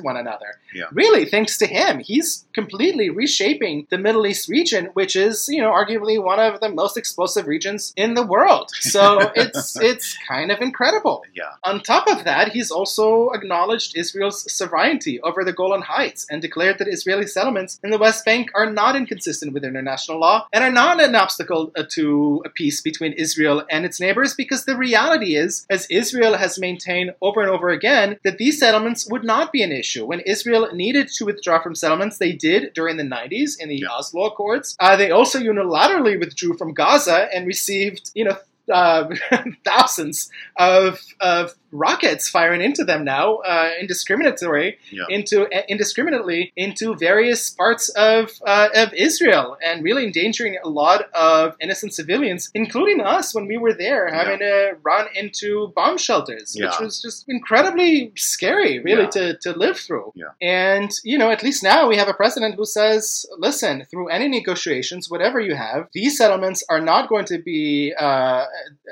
one another. Yeah. Really, thanks to him, he's completely reshaping the Middle East region, which is, you know, arguably one of the most explosive regions in the world. So [LAUGHS] it's it's kind of incredible. Yeah. On top of that, he's also acknowledged Israel's sovereignty over the Golan Heights and declared that Israeli settlements in the West Bank are not inconsistent with international law and are not an obstacle uh, to a peace between Israel and its neighbors because the reality is, as Israel has maintained over and over again, that these settlements would not be an issue. When Israel needed to withdraw from settlements, they did during the 90s in the Yeah. Oslo Accords. Uh, they also unilaterally withdrew from Gaza and received, you know, uh, [LAUGHS] thousands of, of rockets firing into them now, uh, indiscriminatory, Yeah. into uh, indiscriminately into various parts of uh, of Israel, and really endangering a lot of innocent civilians, including us when we were there, having to run into bomb shelters, which was just incredibly scary, really, Yeah. to, to live through. Yeah. And you know, at least now we have a president who says, "Listen, through any negotiations, whatever you have, these settlements are not going to be uh,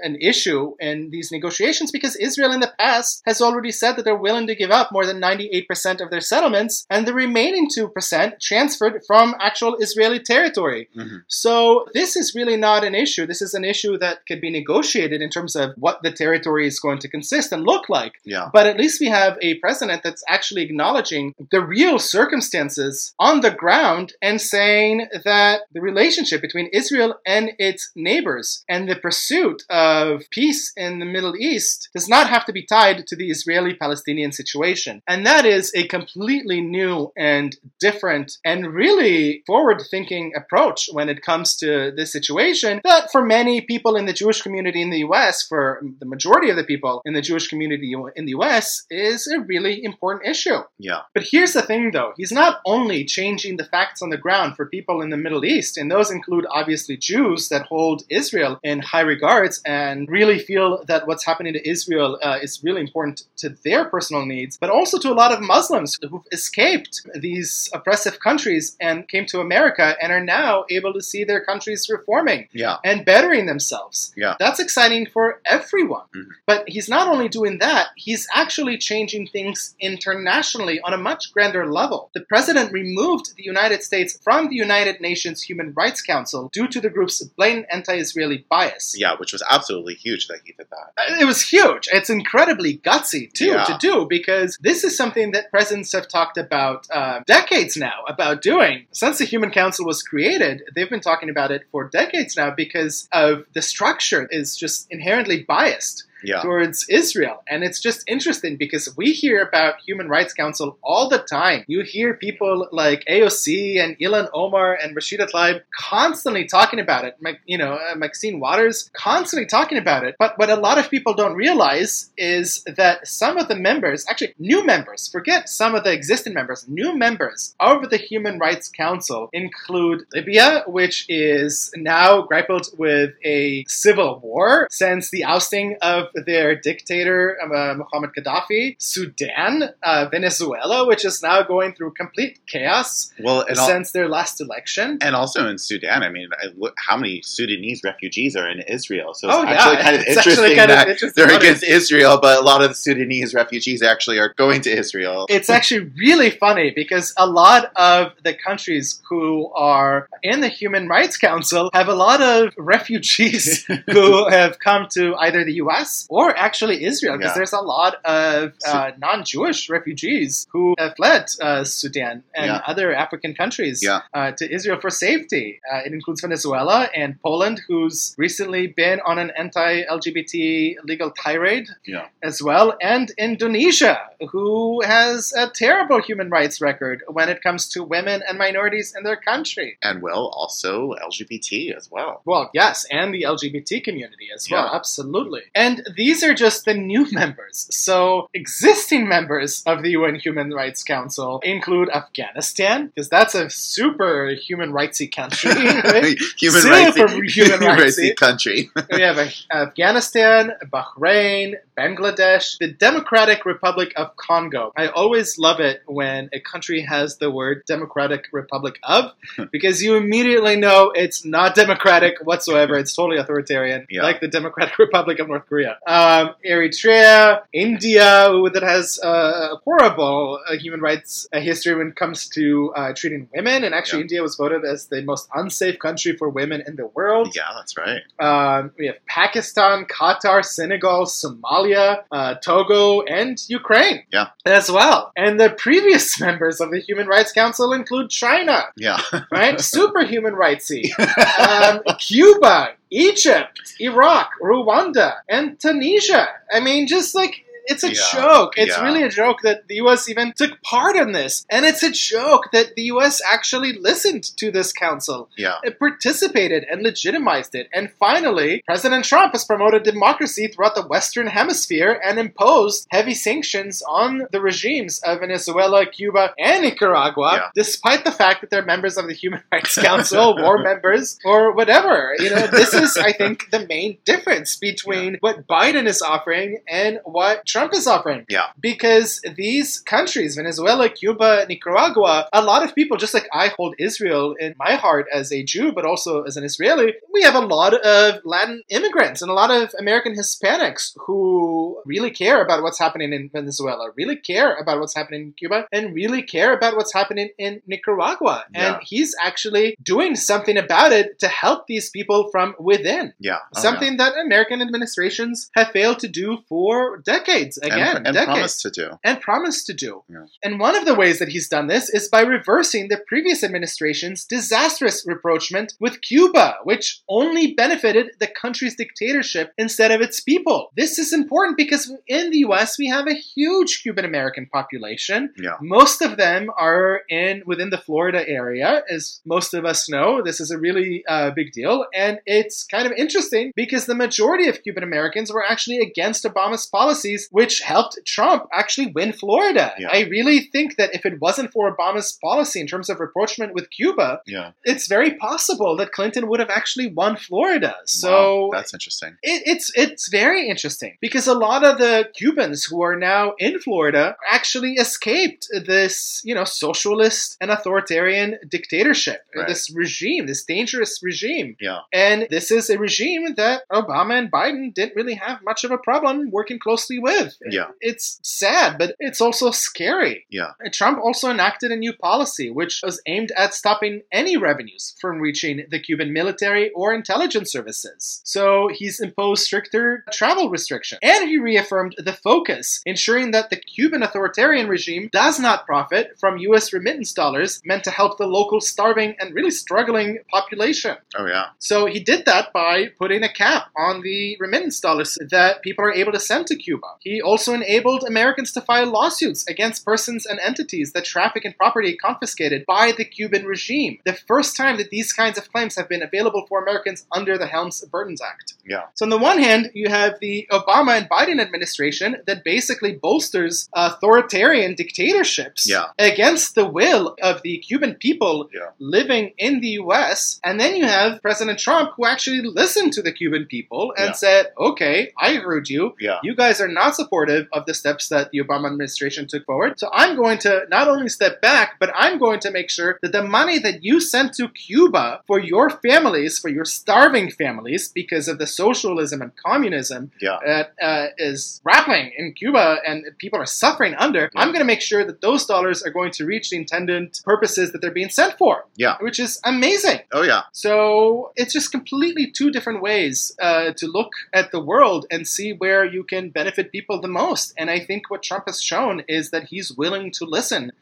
an issue in these negotiations because Israel in the past has already said that they're willing to give up more than 98% of their settlements and the remaining 2% transferred from actual Israeli territory. Mm-hmm. So this is really not an issue. This is an issue that could be negotiated in terms of what the territory is going to consist and look like. Yeah. But at least we have a president that's actually acknowledging the real circumstances on the ground and saying that the relationship between Israel and its neighbors and the pursuit of peace in the Middle East does not have to be tied to the Israeli Palestinian situation. And that is a completely new and different and really forward thinking approach when it comes to this situation that for many people in the Jewish community in the US, for the majority of the people in the Jewish community in the US, is a really important issue. Yeah. But here's the thing though, he's not only changing the facts on the ground for people in the Middle East, and those include obviously Jews that hold Israel in high and really feel that what's happening to Israel uh, is really important to their personal needs, but also to a lot of Muslims who've escaped these oppressive countries and came to America and are now able to see their countries reforming Yeah. and bettering themselves. Yeah. That's exciting for everyone. Mhm. But he's not only doing that, he's actually changing things internationally on a much grander level. The president removed the United States from the United Nations Human Rights Council due to the group's blatant anti Israeli bias. Yeah, which was absolutely huge that he did that. It was huge. It's incredibly gutsy too Yeah. to do because this is something that presidents have talked about uh, decades now about doing. Since the Human Council was created, they've been talking about it for decades now because of the structure is just inherently biased Yeah. towards Israel. And it's just interesting because we hear about Human Rights Council all the time. You hear people like AOC and Ilhan Omar and Rashida Tlaib constantly talking about it. You know, uh, Maxine Waters constantly talking about it. But what a lot of people don't realize is that some of the members, actually new members, forget some of the existing members, new members of the Human Rights Council include Libya, which is now grappled with a civil war since the ousting of their dictator, uh, Muhammad Gaddafi, Sudan, uh, Venezuela, which is now going through complete chaos Well, al- since their last election. and also in Sudan, I mean, how many Sudanese refugees are in Israel? So it's Oh, yeah. actually kind of [LAUGHS] It's actually interesting kind of that interesting. they're against Israel, but a lot of the Sudanese refugees actually are going to Israel. It's actually really funny because a lot of the countries who are in the Human Rights Council have a lot of refugees [LAUGHS] who have come to either the US or actually Israel because Yeah. there's a lot of uh, non Jewish refugees who have fled uh, Sudan and Yeah. other African countries Yeah. uh, to Israel for safety. Uh, it includes Venezuela and Poland, who's recently been on an anti LGBT legal tirade Yeah. as well, and Indonesia, who has a terrible human rights record when it comes to women and minorities in their country. And well, also LGBT as well. Well, yes, and the LGBT community as well, absolutely. And these are just the new [LAUGHS] members. So, existing members of the UN Human Rights Council include Afghanistan, because that's a super human rightsy country. [LAUGHS] right? human Super human human rights rightsy. country. we have [LAUGHS] Afghanistan, Bahrain, Bangladesh, the Democratic Republic of Congo. I always love it when a country has the word Democratic Republic of, because you immediately know it's not democratic whatsoever. It's totally authoritarian, Yeah. like the Democratic Republic of North Korea. Um, Eritrea, India, that has uh, a horrible uh, human rights uh, history when it comes to uh, treating women, and actually, Yeah. India was voted as the most unsafe country for women in the world. yeah, that's right. Um, we have Pakistan, Qatar, Senegal, Somalia, uh, Togo, and Ukraine. Yeah. As well. And the previous [LAUGHS] members of the Human Rights Council include China, Yeah. [LAUGHS] right? Super human rightsy. [LAUGHS] Um, Cuba, Egypt, Iraq, Rwanda, and Tunisia. I mean, just like. It's a Yeah, joke. It's yeah. really a joke that the U.S. even took part in this. And it's a joke that the U.S. actually listened to this council yeah. it participated and legitimized it. And finally, President Trump has promoted democracy throughout the Western Hemisphere and imposed heavy sanctions on the regimes of Venezuela, Cuba, and Nicaragua, Yeah. despite the fact that they're members of the Human Rights Council [LAUGHS] or members or whatever. You know, this is, I think, the main difference between what Biden is offering and what Trump is offering. Yeah. Because these countries, Venezuela, Cuba, Nicaragua, a lot of people, just like I hold Israel in my heart as a Jew, but also as an Israeli, we have a lot of Latin immigrants and a lot of American Hispanics who really care about what's happening in Venezuela, really care about what's happening in Cuba, and really care about what's happening in Nicaragua. Yeah. And he's actually doing something about it to help these people from within. Yeah. Oh, Something that American administrations have failed to do for decades. Again, and, and decades. promised to do. and promised to do. Yeah. And one of the ways that he's done this is by reversing the previous administration's disastrous rapprochement with Cuba, which only benefited the country's dictatorship instead of its people. This is important because in the US we have a huge Cuban American population. Yeah. Most of them are in within the Florida area, as most of us know. This is a really uh, big deal, and it's kind of interesting because the majority of Cuban Americans were actually against Obama's policies, which helped Trump actually win Florida. Yeah. I really think that if it wasn't for Obama's policy in terms of rapprochement with Cuba, Yeah. it's very possible that Clinton would have actually won Florida. So Wow, that's interesting. it, it's it's very interesting because a lot of the Cubans who are now in Florida actually escaped this, you know, socialist and authoritarian dictatorship, Right. this regime, this dangerous regime. Yeah. And this is a regime that Obama and Biden didn't really have much of a problem working closely with. Yeah. It's sad, but it's also scary. Yeah. Trump also enacted a new policy which was aimed at stopping any revenues from reaching the Cuban military or intelligence services. So he's imposed stricter travel restrictions. And he reaffirmed the focus, ensuring that the Cuban authoritarian regime does not profit from U.S. remittance dollars meant to help the local starving and really struggling population. Oh yeah. So he did that by putting a cap on the remittance dollars that people are able to send to Cuba. He also enabled Americans to file lawsuits against persons and entities that traffic in property confiscated by the Cuban regime. The first time that these kinds of claims have been available for Americans under the Helms-Burton Act. Yeah. So on the one hand, you have the Obama and Biden administration that basically bolsters authoritarian dictatorships Yeah. against the will of the Cuban people Yeah. living in the US. And then you have President Trump who actually listened to the Cuban people and Yeah. said, okay, I heard you. Yeah. You guys are not supportive of the steps that the Obama administration took forward. So I'm going to not only step back, but I'm going to make sure that the money that you sent to Cuba for your families, for your starving families, because of the socialism and communism Yeah. that uh, is rappling in Cuba and people are suffering under, I'm going to make sure that those dollars are going to reach the intended purposes that they're being sent for. Yeah. Which is amazing. Oh yeah. So it's just completely two different ways uh, to look at the world and see where you can benefit people the most. And I think what Trump has shown is that he's willing to listen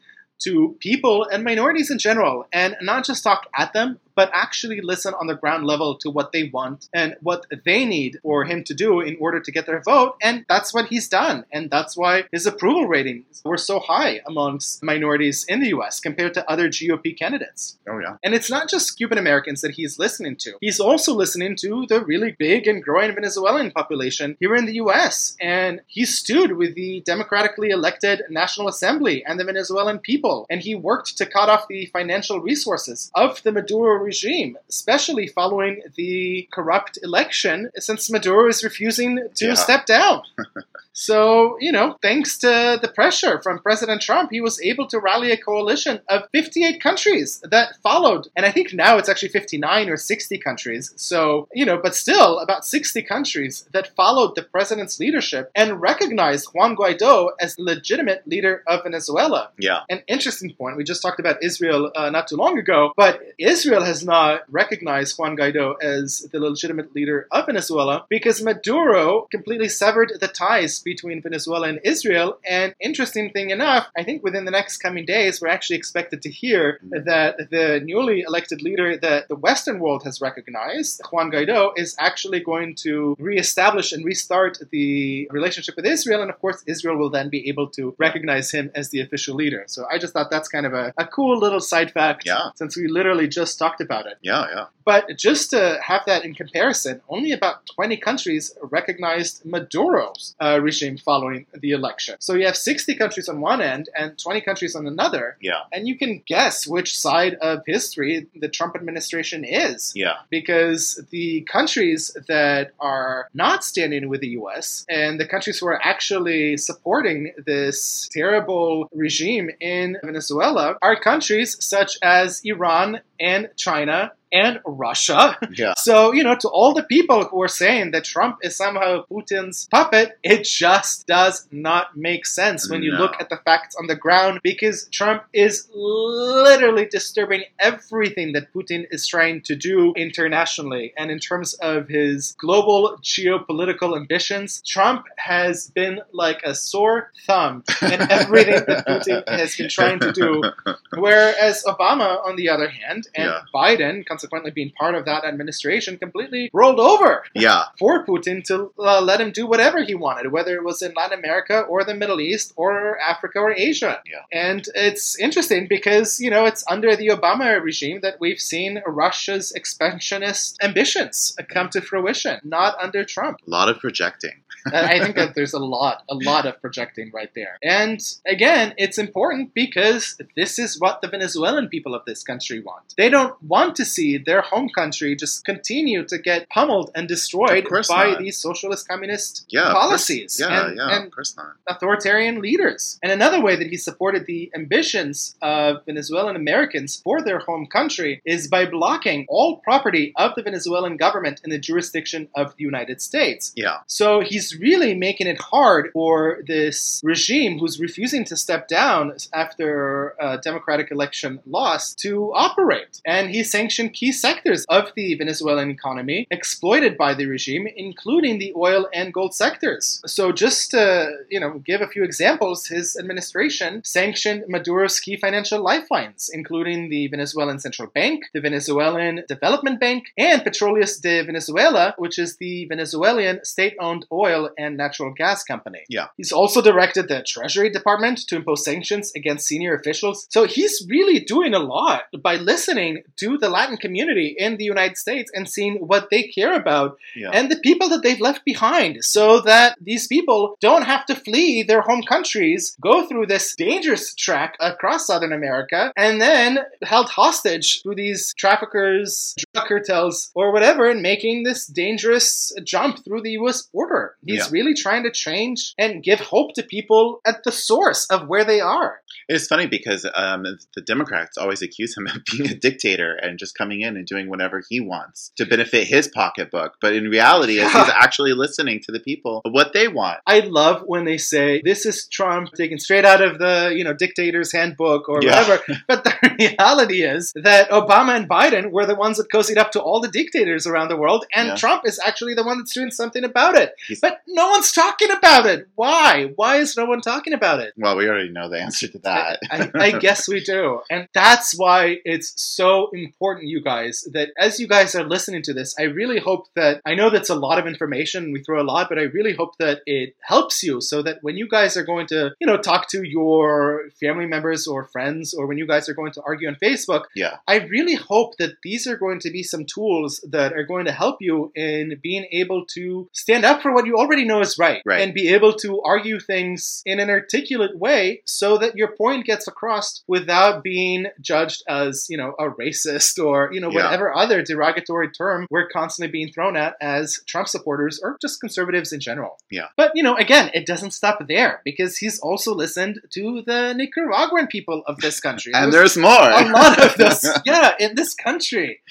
to people and minorities in general and not just talk at them, but actually listen on the ground level to what they want and what they need for him to do in order to get their vote. And that's what he's done. And that's why his approval ratings were so high amongst minorities in the US compared to other GOP candidates. Oh yeah. And it's not just Cuban Americans that he's listening to. He's also listening to the really big and growing Venezuelan population here in the US. And he stood with the democratically elected National Assembly and the Venezuelan people. And he worked to cut off the financial resources of the Maduro regime, especially following the corrupt election, since Maduro is refusing to Yeah. step down. [LAUGHS] So, you know, thanks to the pressure from President Trump, he was able to rally a coalition of 58 countries that followed. And I think now it's actually 59 or 60 countries. So, you know, but still about 60 countries that followed the president's leadership and recognized Juan Guaido as the legitimate leader of Venezuela. Yeah. An interesting point. We just talked about Israel uh, not too long ago, but Israel has not recognized Juan Guaido as the legitimate leader of Venezuela because Maduro completely severed the ties between Venezuela and Israel. And interesting thing enough, I think within the next coming days, we're actually expected to hear that the newly elected leader that the Western world has recognized, Juan Guaido, is actually going to reestablish and restart the relationship with Israel. And of course, Israel will then be able to recognize him as the official leader. So I just thought that's kind of a, a cool little side fact Yeah. since we literally just talked about it. Yeah. Yeah. But just to have that in comparison, only about 20 countries recognized Maduro's uh, regime following the election. So you have 60 countries on one end and 20 countries on another. Yeah. And you can guess which side of history the Trump administration is. Yeah. Because the countries that are not standing with the US and the countries who are actually supporting this terrible regime in Venezuela are countries such as Iran and China and Russia. Yeah. So, you know, to all the people who are saying that Trump is somehow Putin's puppet, it just does not make sense when you look at the facts on the ground because Trump is literally disturbing everything that Putin is trying to do internationally. And in terms of his global geopolitical ambitions, Trump has been like a sore thumb in [LAUGHS] everything that Putin has been trying to do. [LAUGHS] Whereas Obama, on the other hand, and Yeah. Biden, consequently being part of that administration, completely rolled over Yeah. [LAUGHS] for Putin to uh, let him do whatever he wanted, whether it was in Latin America or the Middle East or Africa or Asia. Yeah. And it's interesting because, you know, it's under the Obama regime that we've seen Russia's expansionist ambitions come to fruition, not under Trump. A lot of projecting. I think that [LAUGHS] there's a lot, a lot of projecting right there. And again, it's important because this is what the Venezuelan people of this country want. They don't want to see their home country just continue to get pummeled and destroyed by not. these socialist communist Yeah. policies Yeah. and, yeah. and of course not. authoritarian leaders. And another way that he supported the ambitions of Venezuelan Americans for their home country is by blocking all property of the Venezuelan government in the jurisdiction of the United States. Yeah. So he's really making it hard for this regime who's refusing to step down after a democratic election loss to operate. And he sanctioned key sectors of the Venezuelan economy exploited by the regime, including the oil and gold sectors. So just to, you know, give a few examples, his administration sanctioned Maduro's key financial lifelines, including the Venezuelan Central Bank, the Venezuelan Development Bank, and Petroleos de Venezuela, which is the Venezuelan state-owned oil and natural gas company. Yeah. He's also directed the Treasury Department to impose sanctions against senior officials. So he's really doing a lot by listening to the Latin community in the United States and seeing what they care about Yeah. and the people that they've left behind so that these people don't have to flee their home countries, go through this dangerous track across Southern America, and then held hostage through these traffickers, drug cartels, or whatever, and making this dangerous jump through the US border. He's Yeah. really trying to change and give hope to people at the source of where they are. It's funny because um, the Democrats always accuse him of being a dictator and just coming in and doing whatever he wants to benefit his pocketbook. But in reality, is he's [LAUGHS] actually listening to the people what they want. I love when they say this is Trump taken straight out of the you know dictator's handbook or Yeah. whatever. [LAUGHS] But the [LAUGHS] reality is that Obama and Biden were the ones that cozied up to all the dictators around the world, and Yeah. Trump is actually the one that's doing something about it. He's- But no one's talking about it. Why? Why is no one talking about it? Well, we already know the answer to that. I, I guess we do. And that's why it's so important, you guys, that as you guys are listening to this, I really hope that I know that's a lot of information. We throw a lot, but I really hope that it helps you so that when you guys are going to, you know, talk to your family members or friends, or when you guys are going to argue on Facebook, yeah. I really hope that these are going to be some tools that are going to help you in being able to stand up for what you already know is right, Right. and be able to argue things in an articulate way so that your point gets across without being judged as, you know, a racist or, you know, Yeah. whatever other derogatory term we're constantly being thrown at as Trump supporters or just conservatives in general. Yeah. But, you know, again, it doesn't stop there because he's also listened to the Nicaraguan people of this country. [LAUGHS] And There's there's more. a lot of [LAUGHS] this, yeah, in this country,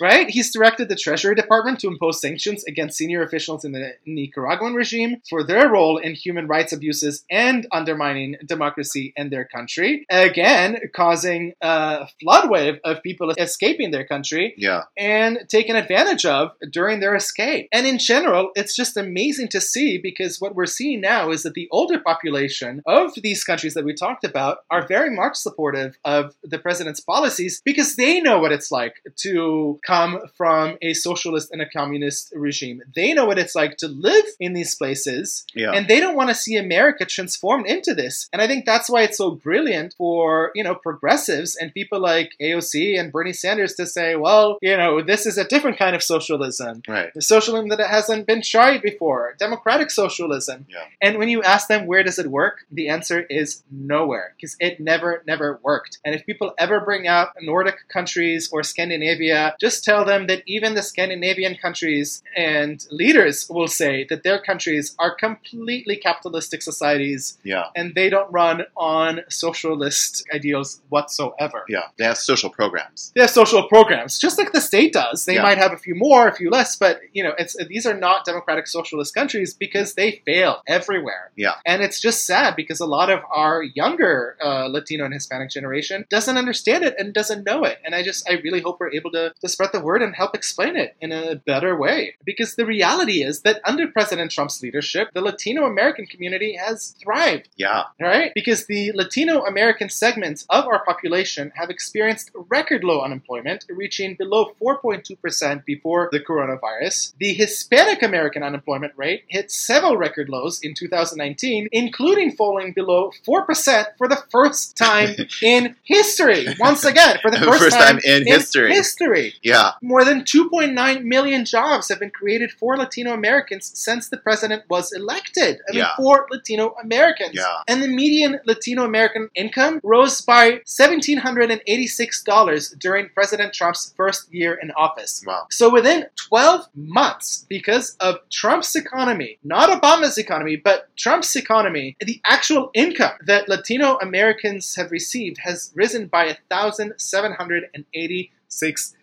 right? He's directed the Treasury Department to impose sanctions against senior officials in the Nicaraguan regime for their role in human rights abuses and undermining democracy in their country. Again, causing a flood wave of people escaping their country yeah. and taken advantage of during their escape. And in general, it's just amazing to see because what we're seeing now is that the older population of these countries that we talked about are very much supportive of the president's policies because they know what it's like to come from a socialist and a communist regime. They know what it's like to live in these places Yeah. and they don't want to see America transformed into this. And I think that's why it's so brilliant for, you know, progressives and people like AOC and Bernie Sanders to say, say, well, you know, this is a different kind of socialism. Right. The socialism that hasn't been tried before, democratic socialism. Yeah. And when you ask them where does it work, the answer is nowhere because it never, never worked. And if people ever bring up Nordic countries or Scandinavia, just tell them that even the Scandinavian countries and leaders will say that their countries are completely capitalistic societies Yeah. and they don't run on socialist ideals whatsoever. Yeah. They have social programs. They have social programs, just like the state does. They Yeah. might have a few more, a few less, but you know, it's these are not democratic socialist countries because they fail everywhere. Yeah. and it's just sad because a lot of our younger uh, Latino and Hispanic generation doesn't understand it and doesn't know it. And I just, I really hope we're able to, to spread the word and help explain it in a better way. Because the reality is that under President Trump's leadership, the Latino American community has thrived Yeah. right? Because the Latino American segments of our population have experienced record low unemployment, reaching below 4.2% before the coronavirus. The Hispanic American unemployment rate hit several record lows in 2019, including falling below 4% for the first time [LAUGHS] in history. Once again, for the [LAUGHS] first, First time in history. history. Yeah. More than 2.9 million jobs have been created for Latino Americans since the president was elected. I mean, Yeah. for Latino Americans. Yeah. And the median Latino American income rose by $1,786 during President Trump's first year in office. Wow. So within 12 months, because of Trump's economy, not Obama's economy, but Trump's economy, the actual income that Latino Americans have received has risen by $1,786.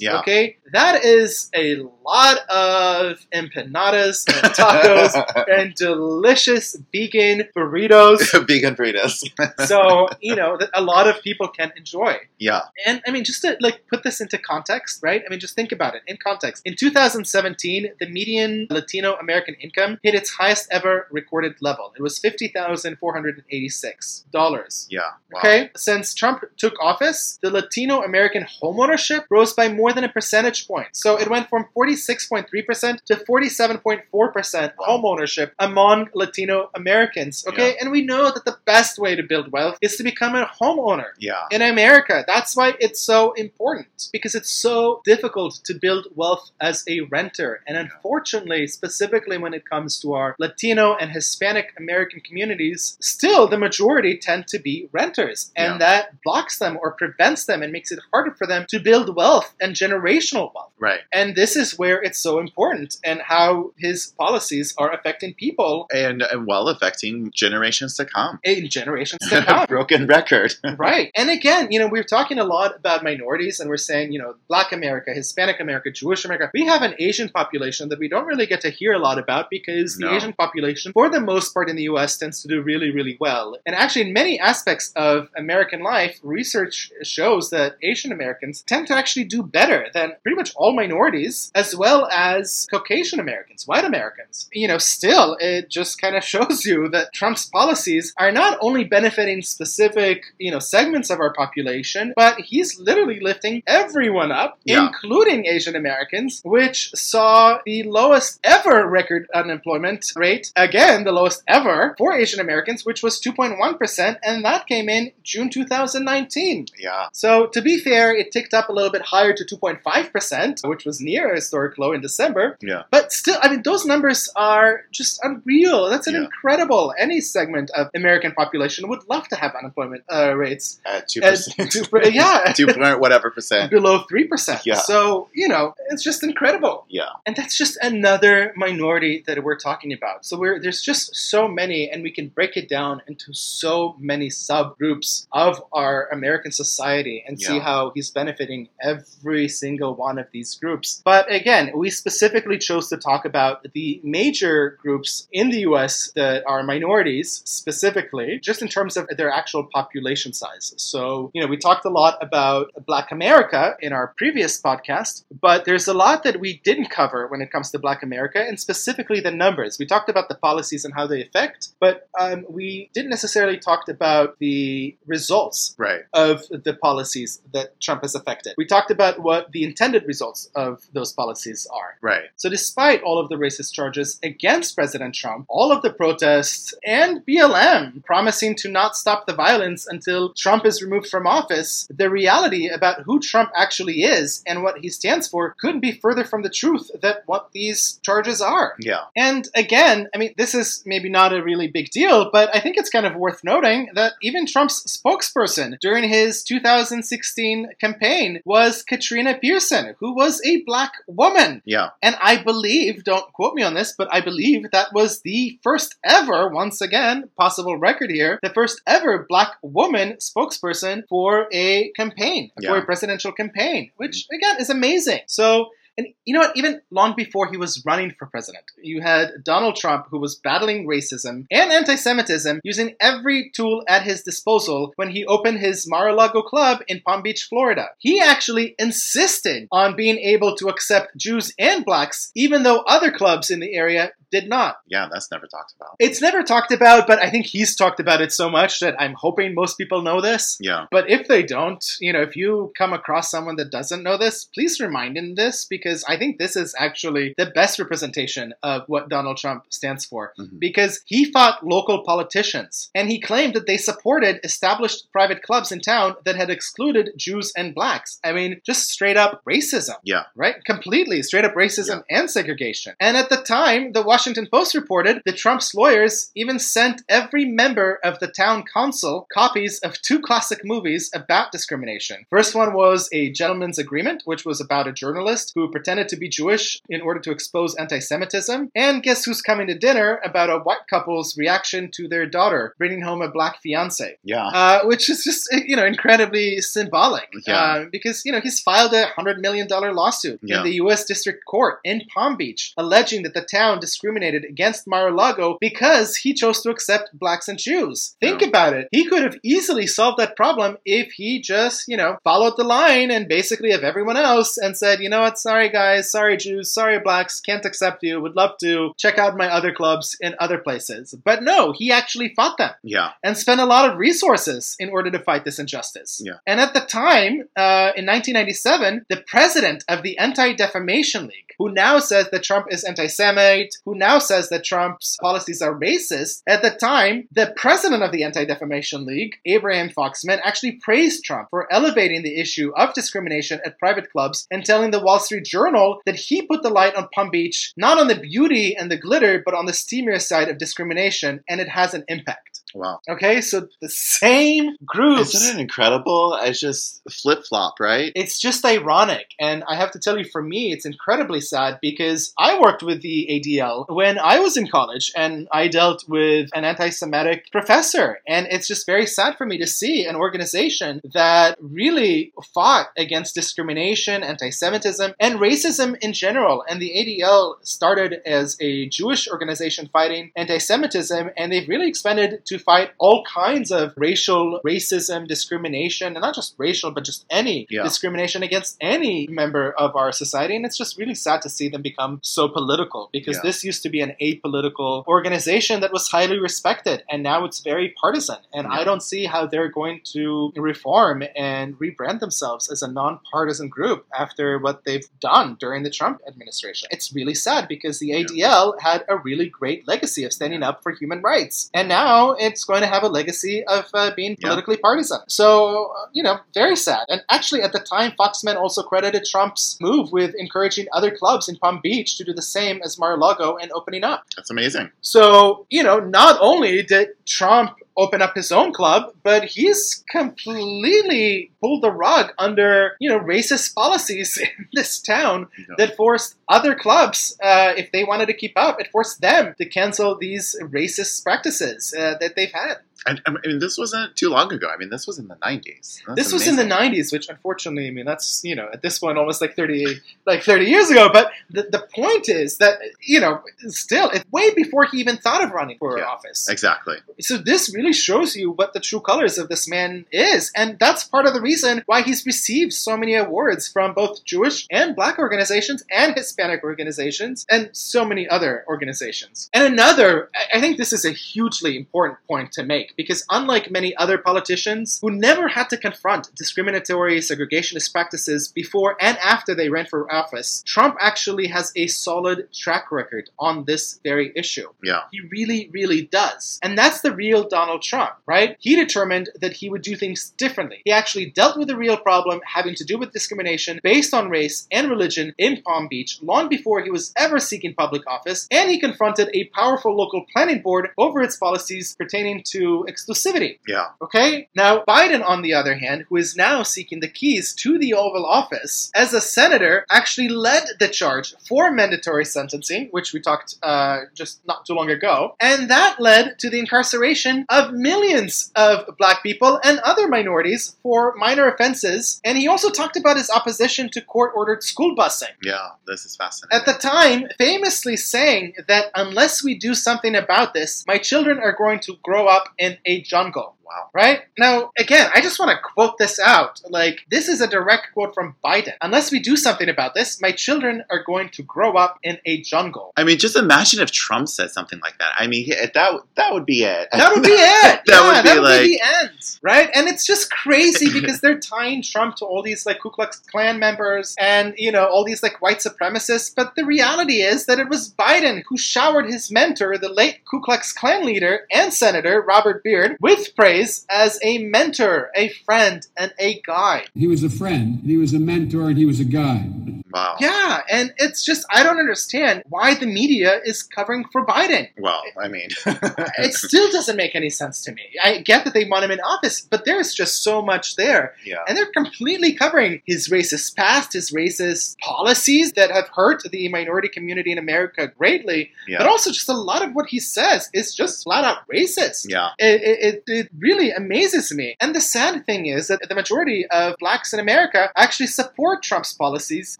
Yeah. Okay? That is a lot of empanadas and tacos [LAUGHS] and delicious vegan burritos. [LAUGHS] Vegan burritos. [LAUGHS] so, you know, that a lot of people can enjoy. yeah. And I mean, just to like put this into context, right? I mean, just think about it in context. In 2017, the median Latino American income hit its highest ever recorded level. It was fifty thousand four hundred and eighty-six dollars. Yeah. Wow. Okay, since Trump took office, the Latino American homeownership rose by more than a percentage point. So it went from 46.3% to 47.4% Wow. homeownership among Latino Americans. Okay, Yeah. and we know that the best way to build wealth is to become a homeowner Yeah. in America. That's why it's so important because it's so difficult to build wealth as a renter. And unfortunately, specifically when it comes to our Latino and Hispanic American communities, still the majority tend to be renters. And Yeah. that blocks them or prevents them and makes it harder for them to build wealth and generational wealth. Right. And this is where it's so important and how his policies are affecting people And, and well, affecting generations to come. in generations to [LAUGHS] come. Broken record. right. And again, you know, we're talking a lot about minorities and we're saying, you know, Black America, Hispanic America, Jewish America. We have an Asian population that we don't really get to hear a lot about because the Asian population, for the most part in the US, tends to do really, really well. And actually, in many aspects of American life, research shows that Asian Americans tend to actually do better than pretty much all minorities, as well as Caucasian Americans, white Americans. You know, still, it just kind of [LAUGHS] shows you that Trump's policies are not only benefiting specific, you know, segments of our population, but he's literally lifting everyone up, Yeah. including Asian Americans, which saw the lowest ever record unemployment rate, again, the lowest ever for Asian Americans, which was 2.1%, and that came in June 2019. yeah. So, to be fair, it ticked up a little bit higher to 2.5%, which was near a historic low in December. Yeah. But still, I mean, those numbers are just unreal. That's an Yeah. incredible. Any segment of American population would love to have unemployment uh, rates At 2%. at two, yeah, [LAUGHS] 2 point whatever percent. below three percent. Yeah. So you know, it's just incredible. Yeah. And that's just another minority that we're talking about. So we're, there's just so many, and we can break it down into so many subgroups of our American society and see how he's benefiting every single one of these groups. But again, we specifically chose to talk about the major groups in the US that are minorities, specifically, just in terms of their actual population size. So, you know, we talked a lot about Black America in our previous podcast, but there's a lot that we didn't cover when it comes to Black America, and specifically the numbers. We talked about the policies and how they affect, but um, we didn't necessarily talk about the results Right. of the policies that Trump has affected. We talked about what the intended results of those policies are. Right. So, despite all of the racist charges against President Trump, all of the protests, and BLM promising to not stop the violence until Trump is removed from office, the reality about who Trump actually is and what he stands for couldn't be further from the truth that what these charges are. Yeah. And again, I mean, this is maybe not a really big deal, but I think it's kind of worth noting that even Trump's spokesperson during his 2016 campaign was Katrina Pearson, who was a black woman. Yeah. And I believe, don't quote me on this, but I believe that was the first ever, once again, possible record here, the first ever black woman spokesperson for a campaign, for a presidential campaign, which mm-hmm. again is amazing. So, and you know what? Even long before he was running for president, you had Donald Trump, who was battling racism and anti Semitism, using every tool at his disposal when he opened his Mar a Lago club in Palm Beach, Florida. He actually insisted on being able to accept Jews and blacks, even though other clubs in the area did not. Yeah, that's never talked about. It's never talked about, but I think he's talked about it so much that I'm hoping most people know this. Yeah. But if they don't, you know, if you come across someone that doesn't know this, please remind him this because I think this is actually the best representation of what Donald Trump stands for. Mhm. Because he fought local politicians and he claimed that they supported established private clubs in town that had excluded Jews and blacks. I mean, just straight up racism Yeah. right? Completely straight up racism and segregation. And at the time, the Washington Post reported that Trump's lawyers even sent every member of the town council copies of two classic movies about discrimination. First one was A Gentleman's Agreement, which was about a journalist who pretended to be Jewish in order to expose anti Semitism. And Guess Who's Coming to Dinner, about a white couple's reaction to their daughter bringing home a black fiance Yeah. uh, which is just you know incredibly symbolic. Yeah. Uh, because you know he's filed a hundred million dollar lawsuit Yeah. in the U.S. District Court in Palm Beach, alleging that the town discriminated against Mar-a-Lago because he chose to accept blacks and Jews. Think Yeah. about it. He could have easily solved that problem if he just you know followed the line and basically of everyone else and said, you know what, sorry guys, sorry Jews, sorry blacks, can't accept you. Would love to check out my other clubs in other places. But no, he actually fought them Yeah. and spent a lot of resources in order to fight this injustice. Yeah. And at the time, uh, in 1997, the president of the Anti Defamation League, who now says that Trump is anti Semite, who now says that Trump's policies are racist, at the time, the president of the Anti Defamation League, Abraham Foxman, actually praised Trump for elevating the issue of discrimination at private clubs and telling the Wall Street Journal that he put the light on Palm Beach, not on the beauty and the glitter, but on the steamier side of discrimination, and it has an impact. Wow. Okay, so the same groups. Isn't it incredible? It's just flip flop, right? It's just ironic. And I have to tell you, for me, it's incredibly sad because I worked with the ADL when I was in college and I dealt with an anti Semitic professor. And it's just very sad for me to see an organization that really fought against discrimination, anti Semitism, and racism in general. And the ADL started as a Jewish organization fighting anti Semitism, and they've really expanded to fight all kinds of racial racism, discrimination, and not just racial, but just any Yeah. discrimination against any member of our society. And it's just really sad to see them become so political because Yeah. this used to be an apolitical organization that was highly respected, and now it's very partisan. And Yeah. I don't see how they're going to reform and rebrand themselves as a nonpartisan group after what they've done during the Trump administration. It's really sad because the ADL had a really great legacy of standing up for human rights, and now it's going to have a legacy of uh, being politically partisan. So, uh, you know, very sad. And actually, at the time, Foxman also credited Trump's move with encouraging other clubs in Palm Beach to do the same as Mar-a-Lago and opening up. That's amazing. So, you know, not only did Trump open up his own club, but he's completely pulled the rug under, you know, racist policies [LAUGHS] in this town Yeah. that forced other clubs, uh, if they wanted to keep up, it forced them to cancel these racist practices uh, that they've had. And I mean, this wasn't too long ago. I mean, this was in the '90s. That's this was in the 90s, which unfortunately, I mean, that's, you know, at this point almost like 30, like 30 years ago. But the, the point is that, you know, still, it's way before he even thought of running for Yeah. office. Exactly. So this really shows you what the true colors of this man is, and that's part of the reason why he's received so many awards from both Jewish and Black organizations and Hispanic organizations and so many other organizations. And another, I- I think this is a hugely important point to make because, unlike many other politicians who never had to confront discriminatory segregationist practices before and after they ran for office, Trump actually has a solid track record on this very issue. Yeah. He really, really does. And that's the real Donald Trump, right? He determined that he would do things differently. He actually dealt with the real problem having to do with discrimination based on race and religion in Palm Beach long before he was ever seeking public office, and he confronted a powerful local planning board over its policies pertaining to exclusivity. Yeah. Okay? Now, Biden, on the other hand, who is now seeking the keys to the Oval Office, as a senator, actually led the charge for mandatory sentencing, which we talked uh, just not too long ago, and that led to the incarceration of millions of black people and other minorities for minor offenses. And he also talked about his opposition to court ordered school busing. Yeah. This is fascinating. At the time, famously saying that unless we do something about this, my children are going to grow up in a jungle. Wow. Right? Now, again, I just want to quote this out. Like, this is a direct quote from Biden. Unless we do something about this, my children are going to grow up in a jungle. I mean, just imagine if Trump said something like that. I mean, that that would be it. That would be [LAUGHS] it. That yeah, would be that would like- be the end. Right? And it's just crazy because they're tying Trump to all these like Ku Klux Klan members and, you know, all these like white supremacists. But the reality is that it was Biden who showered his mentor, the late Ku Klux Klan leader and senator, Robert Byrd, with praise as a mentor, a friend, and a guide. He was a friend, and he was a mentor, and he was a guide. Wow. Yeah, and it's just, I don't understand why the media is covering for Biden. Well, I mean, It [LAUGHS] still doesn't make any sense to me. I get that they want him in office, but there's just so much there. yeah. And they're completely covering his racist past, his racist policies that have hurt the minority community in America greatly, Yeah. but also just a lot of what he says is just flat out racist. Yeah. It, it, it- it really amazes me. And the sad thing is that the majority of blacks in America actually support Trump's policies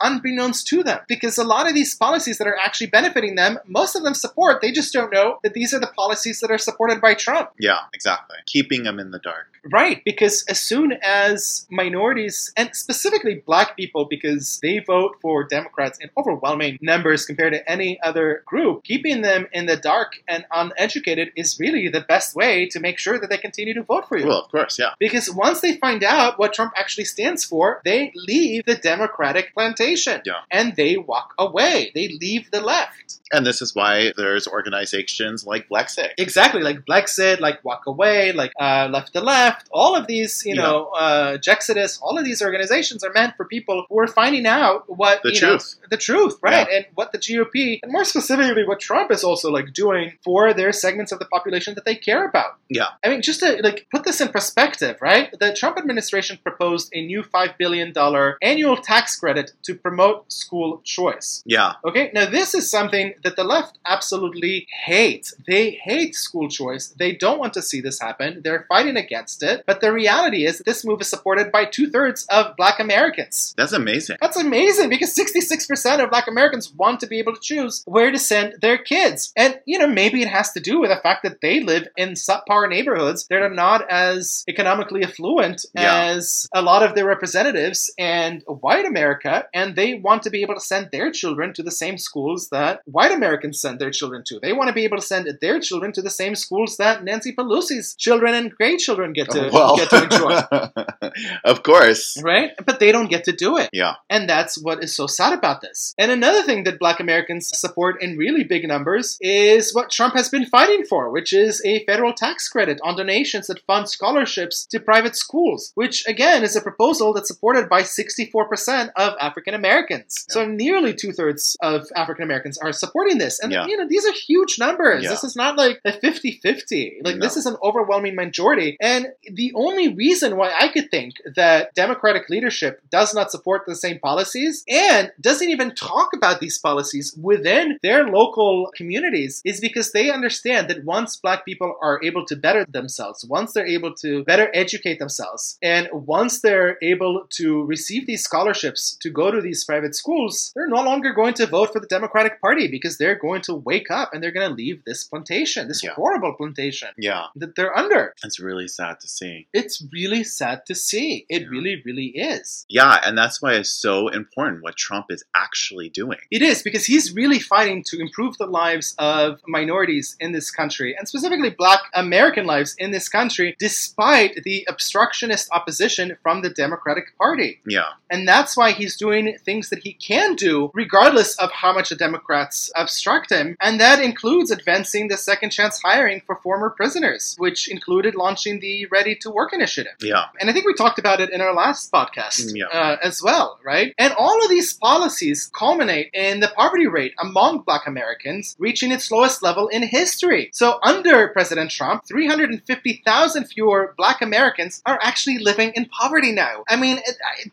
unbeknownst to them. Because a lot of these policies that are actually benefiting them, most of them support. They just don't know that these are the policies that are supported by Trump. Yeah. Exactly. Keeping them in the dark. Right, because as soon as minorities, and specifically black people, because they vote for Democrats in overwhelming numbers compared to any other group, keeping them in the dark and uneducated is really the best way to make sure that they continue to vote for you. Well, of course. Yeah. Because once they find out what Trump actually stands for, they leave the Democratic plantation. Yeah. And they walk away. They leave the left. And this is why there's organizations like Blexit. Exactly, like Blexit, like Walk Away, like uh, Left to Left. All of these, you Yeah. know, uh, Jexodus, all of these organizations are meant for people who are finding out what The you truth. know, the truth, right? And what the GOP, and more specifically, what Trump is also like doing for their segments of the population that they care about. Yeah. I mean, just to like put this in perspective, right? The Trump administration proposed a new five billion dollar annual tax credit to promote school choice. Yeah. Okay, now this is something that the left absolutely hates. They hate school choice. They don't want to see this happen. They're fighting against it. But the reality is that this move is supported by two thirds of black Americans. That's amazing. That's amazing because 66% of black Americans want to be able to choose where to send their kids. And, you know, maybe it has to do with the fact that they live in subpar neighborhoods that are not as economically affluent Yeah. as a lot of their representatives and white America. And they want to be able to send their children to the same schools that white Americans send their children to. They want to be able to send their children to the same schools that Nancy Pelosi's children and great children get to, [LAUGHS] well, get to enjoy. [LAUGHS] of course. Right? But they don't get to do it. Yeah. And that's what is so sad about this. And another thing that black Americans support in really big numbers is what Trump has been fighting for, which is a federal tax credit on donations that fund scholarships to private schools, which again is a proposal that's supported by 64% of African Americans. So nearly two thirds of African Americans are supporting this. And, Yeah. you know, these are huge numbers. Yeah. This is not like a 50 50. Like, No. this is an overwhelming majority. And the only reason why I could think that Democratic leadership does not support the same policies and doesn't even talk about these policies within their local communities is because they understand that once black people are able to better themselves, once they're able to better educate themselves, and once they're able to receive these scholarships to go to these private schools, they're no longer going to vote for the Democratic Party because they're going to wake up and they're going to leave this plantation, this Yeah. horrible plantation Yeah. that they're under. It's really sad to see. It's really sad to see. It Yeah. really, really is. Yeah, and that's why it's so important what Trump is actually doing. It is because he's really fighting to improve the lives of minorities in this country, and specifically black American lives in this country, despite the obstructionist opposition from the Democratic Party. Yeah, And that's why he's doing things that he can do, regardless of how much the Democrats obstruct him. And that includes advancing the second chance hiring for former prisoners, which included launching the Ready to Work initiative. yeah, And I think we talked about it in our last podcast yeah. uh, as well, right? And all of these policies culminate in the poverty rate among black Americans reaching its lowest level in history. So, under President Trump, 350,000 fewer black Americans are actually living in poverty now. I mean,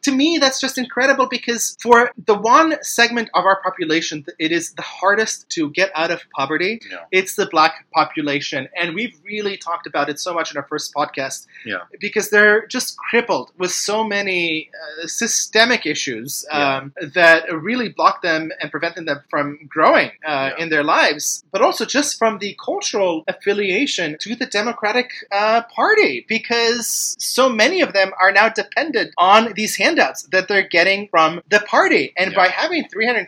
to me, that's just incredible because for the one segment of our population, that it is the hardest to get out of poverty. yeah, It's the black population. And we've really talked about it so much in our first podcast yeah, because they're just crippled with so many uh, systemic issues Yeah. um, that really block them and prevent them from growing uh, Yeah. in their lives, but also just from the cultural affiliation to the Democratic uh, Party, because so many of them are now dependent on these handouts that they're getting from the party. And Yeah. by having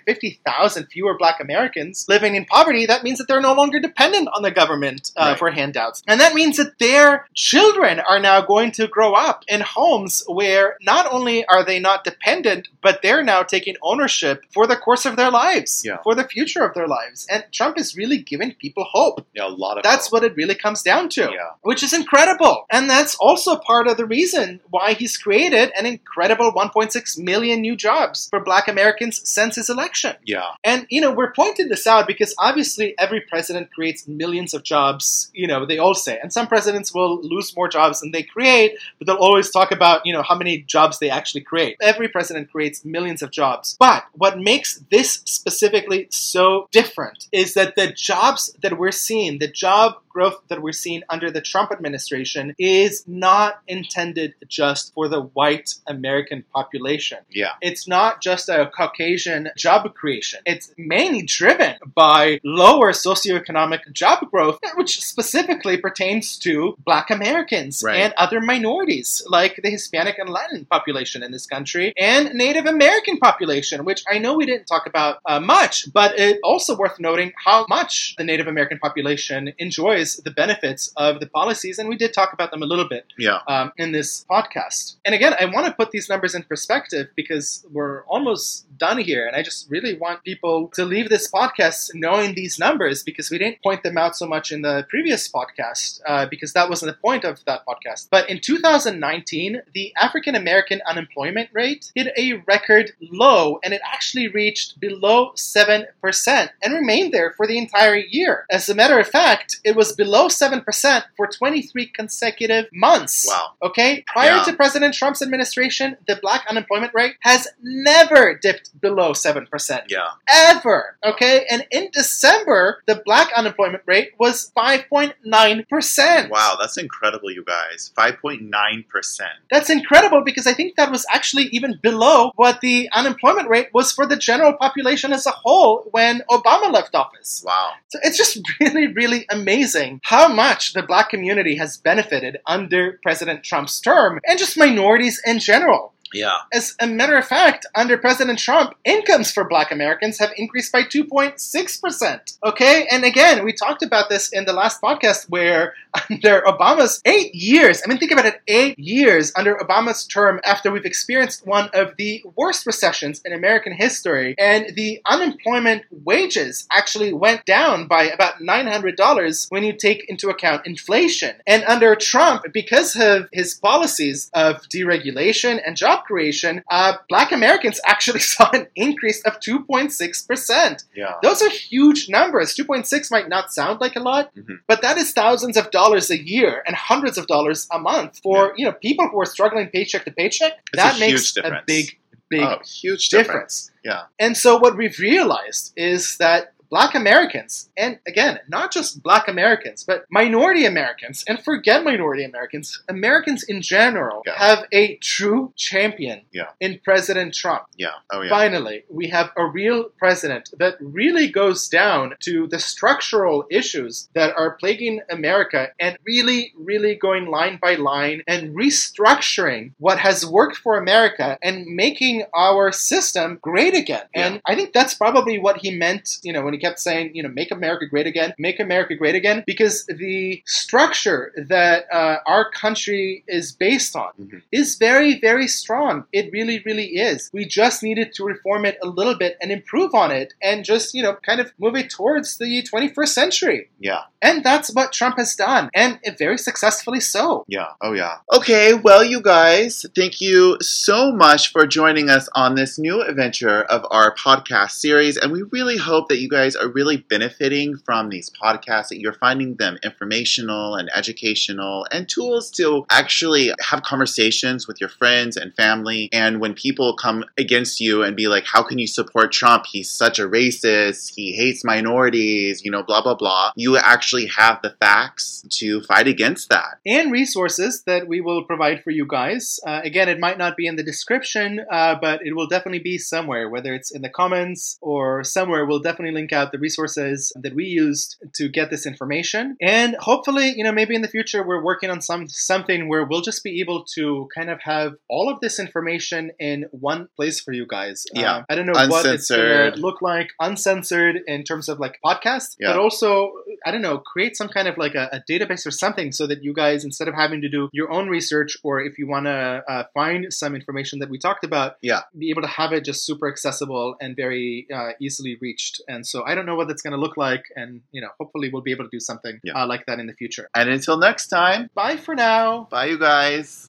350,000 fewer black Americans living in poverty, that means that they're no longer dependent on the government uh, Right. for handouts. And that means that their children are now going to grow up in homes where not only are they not dependent, but they're now taking ownership for the course of their lives, Yeah. for the future of their lives. And Trump is really giving people hope. yeah. A lot of That's hope. what it really comes down to, Yeah. which is incredible. And that's also part of the reason why he's created an incredible 1.6 million new jobs for black Americans since his election. Yeah, And, you know, we're pointing this out because obviously every president creates millions of jobs, you know, they all say. And some presidents will lose more jobs than they create, but they'll always talk about, you know, how many jobs they actually create. Every president creates millions of jobs. But what makes this specifically so different is that the jobs that we're seeing, the job growth that we're seeing under the Trump administration is not intended just for the white American population. yeah, It's not just a Caucasian job creation. It's mainly driven by lower socioeconomic job growth, which specifically pertains to black Americans Right. and other minorities, like the Hispanic and Latin population in this country, and Native American population, which I know we didn't talk about uh, much, but it's also worth noting how much the Native American population enjoys the benefits of the policies, and we did talk about them a little bit yeah, um, in this podcast. And again, I want to put these numbers in perspective because we're almost done here. And I just really want people to leave this podcast knowing these numbers because we didn't point them out so much in the previous podcast uh, because that wasn't the point of that podcast. But in 2019, the African American unemployment rate hit a record low and it actually reached below 7% and remained there for the entire year. As a matter of fact, it was below 7% for 23 consecutive months. Wow. Okay? Prior Yeah. to President Trump's administration, the black unemployment rate has never dipped below 7%. yeah. Ever. Okay? And in December, the black unemployment rate was 5.9%. Wow, that's incredible, you guys. Five point nine percent. That's incredible because I think that was actually even below what the unemployment rate was for the general population as a whole when Obama left office. Wow. So it's just [LAUGHS] really, really amazing how much the black community has benefited under President Trump's term and just minorities in general. Yeah. As a matter of fact, under President Trump, incomes for black Americans have increased by 2.6%. Okay? And again, we talked about this in the last podcast where [LAUGHS] under Obama's eight years, I mean, think about it, eight years under Obama's term after we've experienced one of the worst recessions in American history, and the unemployment wages actually went down by about $900 when you take into account inflation. And under Trump, because of his policies of deregulation and job creation, uh, black Americans [LAUGHS] actually saw an increase of 2.6%. Yeah. Those are huge numbers. 2.6 might not sound like a lot, Mhm. but that is thousands of dollars a year and hundreds of dollars a month for, you know, people who are struggling paycheck to paycheck. It's a that huge makes a big big oh, huge difference. difference. Yeah. And so what we've realized is that black Americans, and again, not just black Americans, but minority Americans, and forget minority Americans, Americans in general Yeah. have a true champion Yeah. in President Trump. Yeah. Oh yeah. Finally, we have a real president that really goes down to the structural issues that are plaguing America and really, really going line by line and restructuring what has worked for America and making our system great again. Yeah. And I think that's probably what he meant, you know, when he kept saying, you know, make America great again, make America great again, because the structure that uh, our country is based on Mhm. is very, very strong. It really, really is. We just needed to reform it a little bit and improve on it and just, you know, kind of move it towards the 21st century. Yeah. And that's what Trump has done, and very successfully so. Yeah. Oh, yeah. Okay. Well, you guys, thank you so much for joining us on this new adventure of our podcast series. And we really hope that you guys are really benefiting from these podcasts, that you're finding them informational and educational and tools to actually have conversations with your friends and family. And when people come against you and be like, how can you support Trump? He's such a racist. He hates minorities, you know, blah, blah, blah. You actually have the facts to fight against that. And resources that we will provide for you guys. Uh, again, it might not be in the description, uh, but it will definitely be somewhere, whether it's in the comments or somewhere. We'll definitely link out the resources that we used to get this information. And hopefully, you know, maybe in the future we're working on some something where we'll just be able to kind of have all of this information in one place for you guys. Yeah. Uh, I don't know what it's going to look like, uncensored in terms of like podcasts, Yeah. but also I don't know, create some kind of like a, a database or something so that you guys, instead of having to do your own research, or if you want to uh, find some information that we talked about, Yeah. be able to have it just super accessible and very uh, easily reached. And so I don't know what that's going to look like, and you know, hopefully we'll be able to do something Yeah. uh, like that in the future. And until next time, Bye for now. bye, you guys.